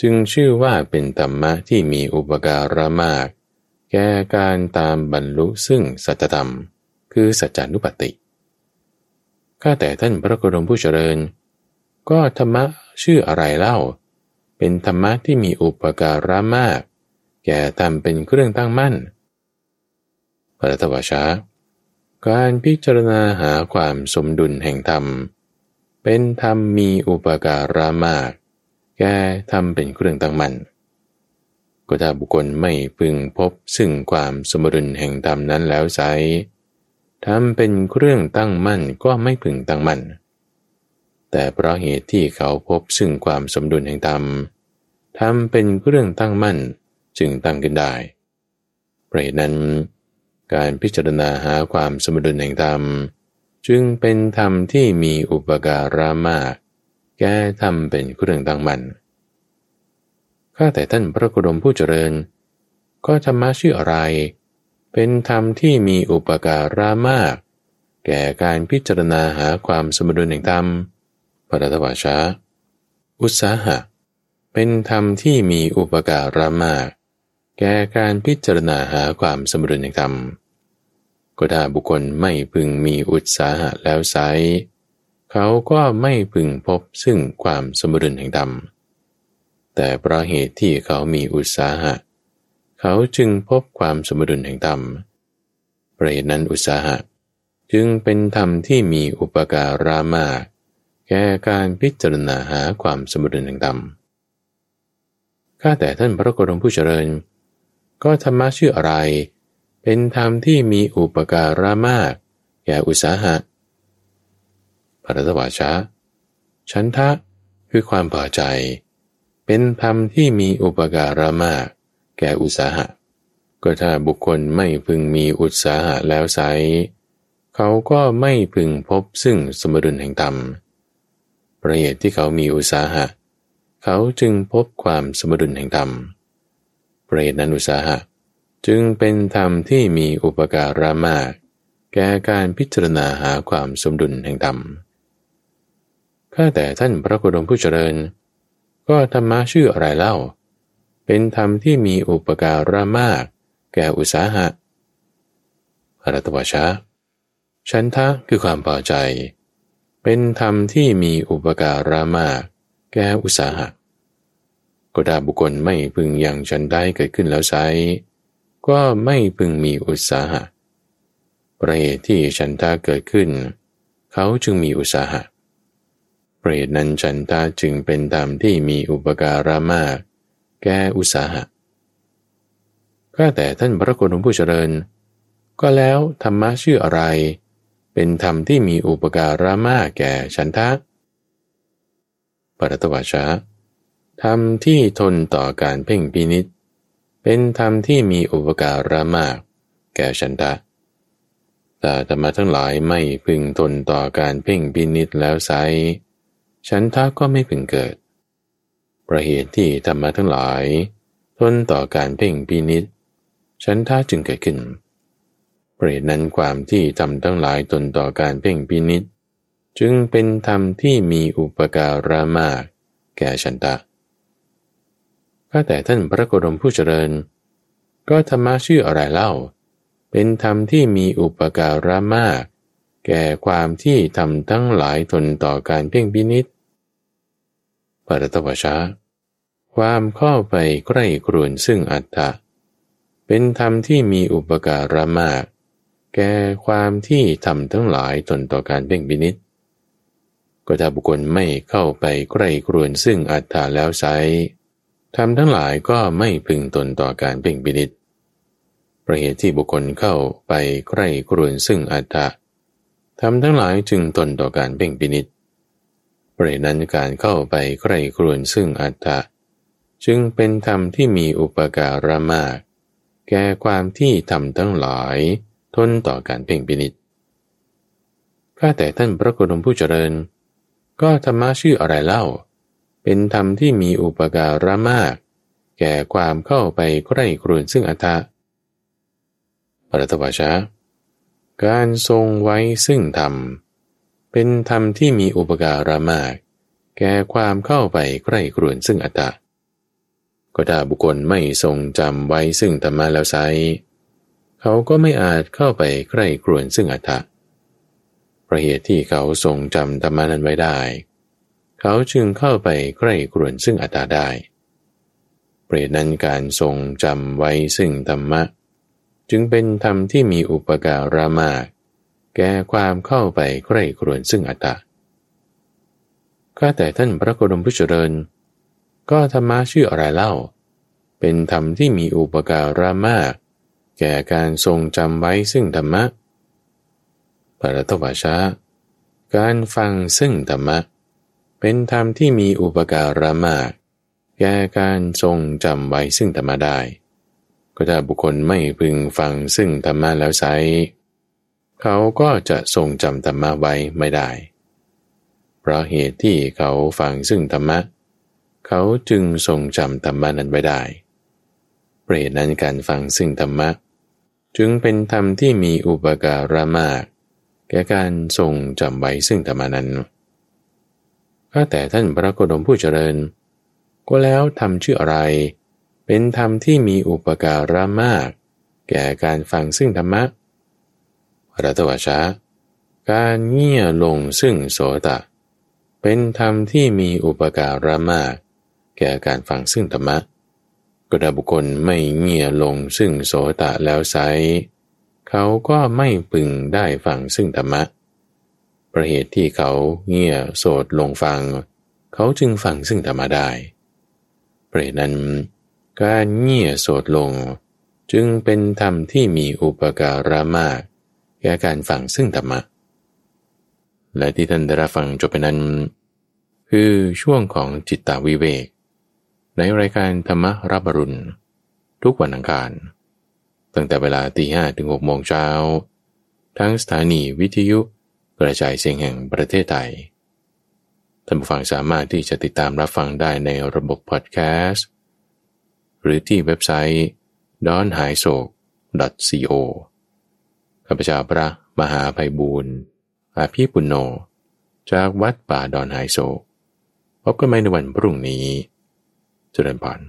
จึงชื่อว่าเป็นธรรมะที่มีอุปการะมาก แก่การตามบรรลุซึ่งสัจธรรม คือสัจจานุปัตติข้าแต่ท่านพระกรมผู้เจริญ ก็ธรรมะชื่ออะไรเล่า เป็นธรรมะที่มีอุปการะมาก แก่ทำเป็นเครื่องตั้งมั่น พระตวชาการพิจารณาหาความสมดุลแห่งธรรม เป็นธรรมมีอุปการะมาก แกทำเป็นเครื่องตั้งมั่นก็ถ้าบุคคลไม่พึงพบซึ่งความสมดุลแห่งธรรมนั้นแล้วไซทำเป็นเครื่องตั้งมั่นก็ไม่พึงตั้งมั่น แต่เพราะเหตุที่เขาพบซึ่งความสมดุลแห่งธรรมทำเป็นเครื่องตั้งมั่นจึงตั้งขึ้นได้เพราะนั้น การพิจารณาหาความสมดุลแห่งธรรม จึงเป็นธรรมที่มีอุปการะมาก แกทำเป็นเครื่องตั้งมันข้าแต่ท่านพระกุดมผู้เจริญ ก็ธรรมะชื่ออะไร เป็นธรรมที่มีอุปการะมาก แก่การพิจารณาหาความสมดุลแห่งธรรมปรัตวาชาอุตสาหะ เป็นธรรมที่มีอุปการะมาก แก่การพิจารณาหาความสมดุลแห่งธรรม ก็ถ้าบุคคลไม่พึงมีอุตสาหะแล้วไซเขาก็ไม่พึงพบซึ่งความสมดุลแห่งธรรม แต่เพราะเหตุที่เขามีอุตสาหะ เขาจึงพบความสมดุลแห่งธรรมประเหตุนั้นอุตสาหะ จึงเป็นธรรมที่มีอุปการะมาก แก่การพิจารณาหาความสมดุลแห่งธรรมข้าแต่ท่านพระโกรมผู้เจริญ ก็ธรรมะชื่ออะไร เป็นธรรมที่มีอุปการะมาก แก่อุตสาหะพระตวาชะฉันทะคือความพอใจ เป็นธรรมที่มีอุปการะมาก แก่อุตสาหะ ก็ถ้าบุคคลไม่พึงมีอุตสาหะแล้วไซเขาก็ไม่พึงพบซึ่งสมดุลแห่งธรรมประเหตุที่เขามีอุตสาหะ เขาจึงพบความสมดุลแห่งธรรม ประเหตุนั้นอุสาหะ จึงเป็นธรรมที่มีอุปการะมาก แก่การพิจารณาหาความสมดุลแห่งธรรมข้าแต่ท่านพระโคดมผู้เจริญ ก็ธรรมะชื่ออะไรเล่า เป็นธรรมที่มีอุปการะมาก แก่อุตสาหะอรัตวชาฉันทะคือความพอใจ เป็นธรรมที่มีอุปการะมาก แก่อุตสาหะ ก็ดาบุคคลไม่พึงยังฉันได้เกิดขึ้นแล้วไซก็ไม่พึงมีอุตสาหะประเหตุที่ฉันทะเกิดขึ้น เขาจึงมีอุตสาหะประเหตุนั้นฉันทะจึงเป็นธรรมที่มีอุปการะมาก แก่อุตสาหะข้าแต่ท่านพระโกนผู้เจริญ ก็แล้วธรรมะชื่ออะไร เป็นธรรมที่มีอุปการะมากแก่ฉันทะปรัตวชะ ธรรมที่ทนต่อการเพ่งพินิษเป็นธรรมที่มีอุปการะมาก แก่ฉันทะแต่ธรรมะทั้งหลายไม่พึงทนต่อการเพ่งพินิษแล้วไซฉันทะก็ไม่พึงเกิด ประเหตุที่ธรรมะทั้งหลาย ทนต่อการเพ่งพินิษฉันทะจึงเกิดขึ้นเปรตนั้นความที่ทำทั้งหลายตนต่อการเพ่งพินิษจึงเป็นธรรมที่มีอุปการะมาก แก่ฉันตะ ก็แต่ท่านพระโกรมผู้เจริญ ก็ธรรมะชื่ออะไรเล่า เป็นธรรมที่มีอุปการะมาก แก่ความที่ทำทั้งหลายตนต่อการเพ่งพินิษปรตวชาความเข้าไปใกล้ครวนซึ่งอัตตะ เป็นธรรมที่มีอุปการะมาก แก่ความที่ทำทั้งหลายตนต่อการเบ่งบินิษก็ถ้าบุคคลไม่เข้าไปใกล้ครวนซึ่งอัตตาแล้วไซ ทำทั้งหลายก็ไม่พึงตนต่อการเบ่งบินิษประเหตุที่บุคคลเข้าไปใกล้ครวนซึ่งอัตตาทำทั้งหลายจึงตนต่อการเบ่งบินิษประเหตุนั้นการเข้าไปใกล้ครวนซึ่งอัตตาจึงเป็นธรรมที่มีอุปการะมาก แก่ความที่ทำทั้งหลายทนต่อการเพ่งพินิษข้าแต่ท่านพระโคดมผู้เจริญ ก็ธรรมะชื่ออะไรเล่า เป็นธรรมที่มีอุปการะมาก แก่ความเข้าไปใกล้ครวนซึ่งอัตตะปรัตวชาการทรงไว้ซึ่งธรรม เป็นธรรมที่มีอุปการะมาก แก่ความเข้าไปใกล้ครวนซึ่งอัตตะก็ถ้าบุคคลไม่ทรงจำไว้ซึ่งธรรมะแล้วไซเขาก็ไม่อาจเข้าไปใกล้กรวนซึ่งอัตตะประเหตุที่เขาทรงจำธรรมานั้นไว้ได้ เขาจึงเข้าไปใกล้กรวนซึ่งอัตตาได้ เปรตนั้นการทรงจำไว้ซึ่งธรรมะ จึงเป็นธรรมที่มีอุปการะมาก แก่ความเข้าไปใกล้กรวนซึ่งอัตตาข้าแต่ท่านพระโกดมพุชเริญ ก็ธรรมะชื่ออะไรเล่า เป็นธรรมที่มีอุปการะมาก แก่การทรงจำไว้ซึ่งธรรมะปรัตวชาการฟังซึ่งธรรมะ เป็นธรรมที่มีอุปการะมาก แก่การทรงจำไว้ซึ่งธรรมะได้ ก็ถ้าบุคคลไม่พึงฟังซึ่งธรรมะแล้วไซเขาก็จะทรงจำธรรมะไว้ไม่ได้ เพราะเหตุที่เขาฟังซึ่งธรรมะ เขาจึงทรงจำธรรมะนั้นไว้ได้เปรตนั้นการฟังซึ่งธรรมะ จึงเป็นธรรมที่มีอุปการะมาก แก่การทรงจำไว้ซึ่งธรรมานั้น ข้าแต่ท่านพระโคดมผู้เจริญ ก็แล้วทำชื่ออะไร เป็นธรรมที่มีอุปการะมาก แก่การฟังซึ่งธรรมะรัตวชาการเงี่ยลงซึ่งโสตะ เป็นธรรมที่มีอุปการะมาก แก่การฟังซึ่งธรรมะก็ถ้าบุคคลไม่เงี่ยลงซึ่งโสตะแล้วไซเขาก็ไม่พึงได้ฟังซึ่งธรรมะ ประเหตุที่เขาเงี่ยโสดลงฟัง เขาจึงฟังซึ่งธรรมะได้ประเหตุนั้น การเงี่ยโสดลง จึงเป็นธรรมที่มีอุปการะมากแก่การฟังซึ่งธรรมะ และที่ท่านได้รับฟังจบไปนั้น คือช่วงของจิตตวิเวก ในรายการธรรมรับรุณ ทุกวันอังคาร ตั้งแต่เวลาตีห้ถึงหกโมงเช้า ทั้งสถานีวิทยุ กระจายเสียงแห่งประเทศไทย ท่านผู้ฟังสามารถที่จะติดตามรับฟังได้ในระบบพอดแคสต์ หรือที่เว็บไซต์ d o n h a i s o k co ข้าพเจ้าพระมหาภัยบูรณ์อาภีปุณโญจากวัดป่าดอนไฮโซพบกันใหม่ในวันพรุ่งนี้ เจริญพร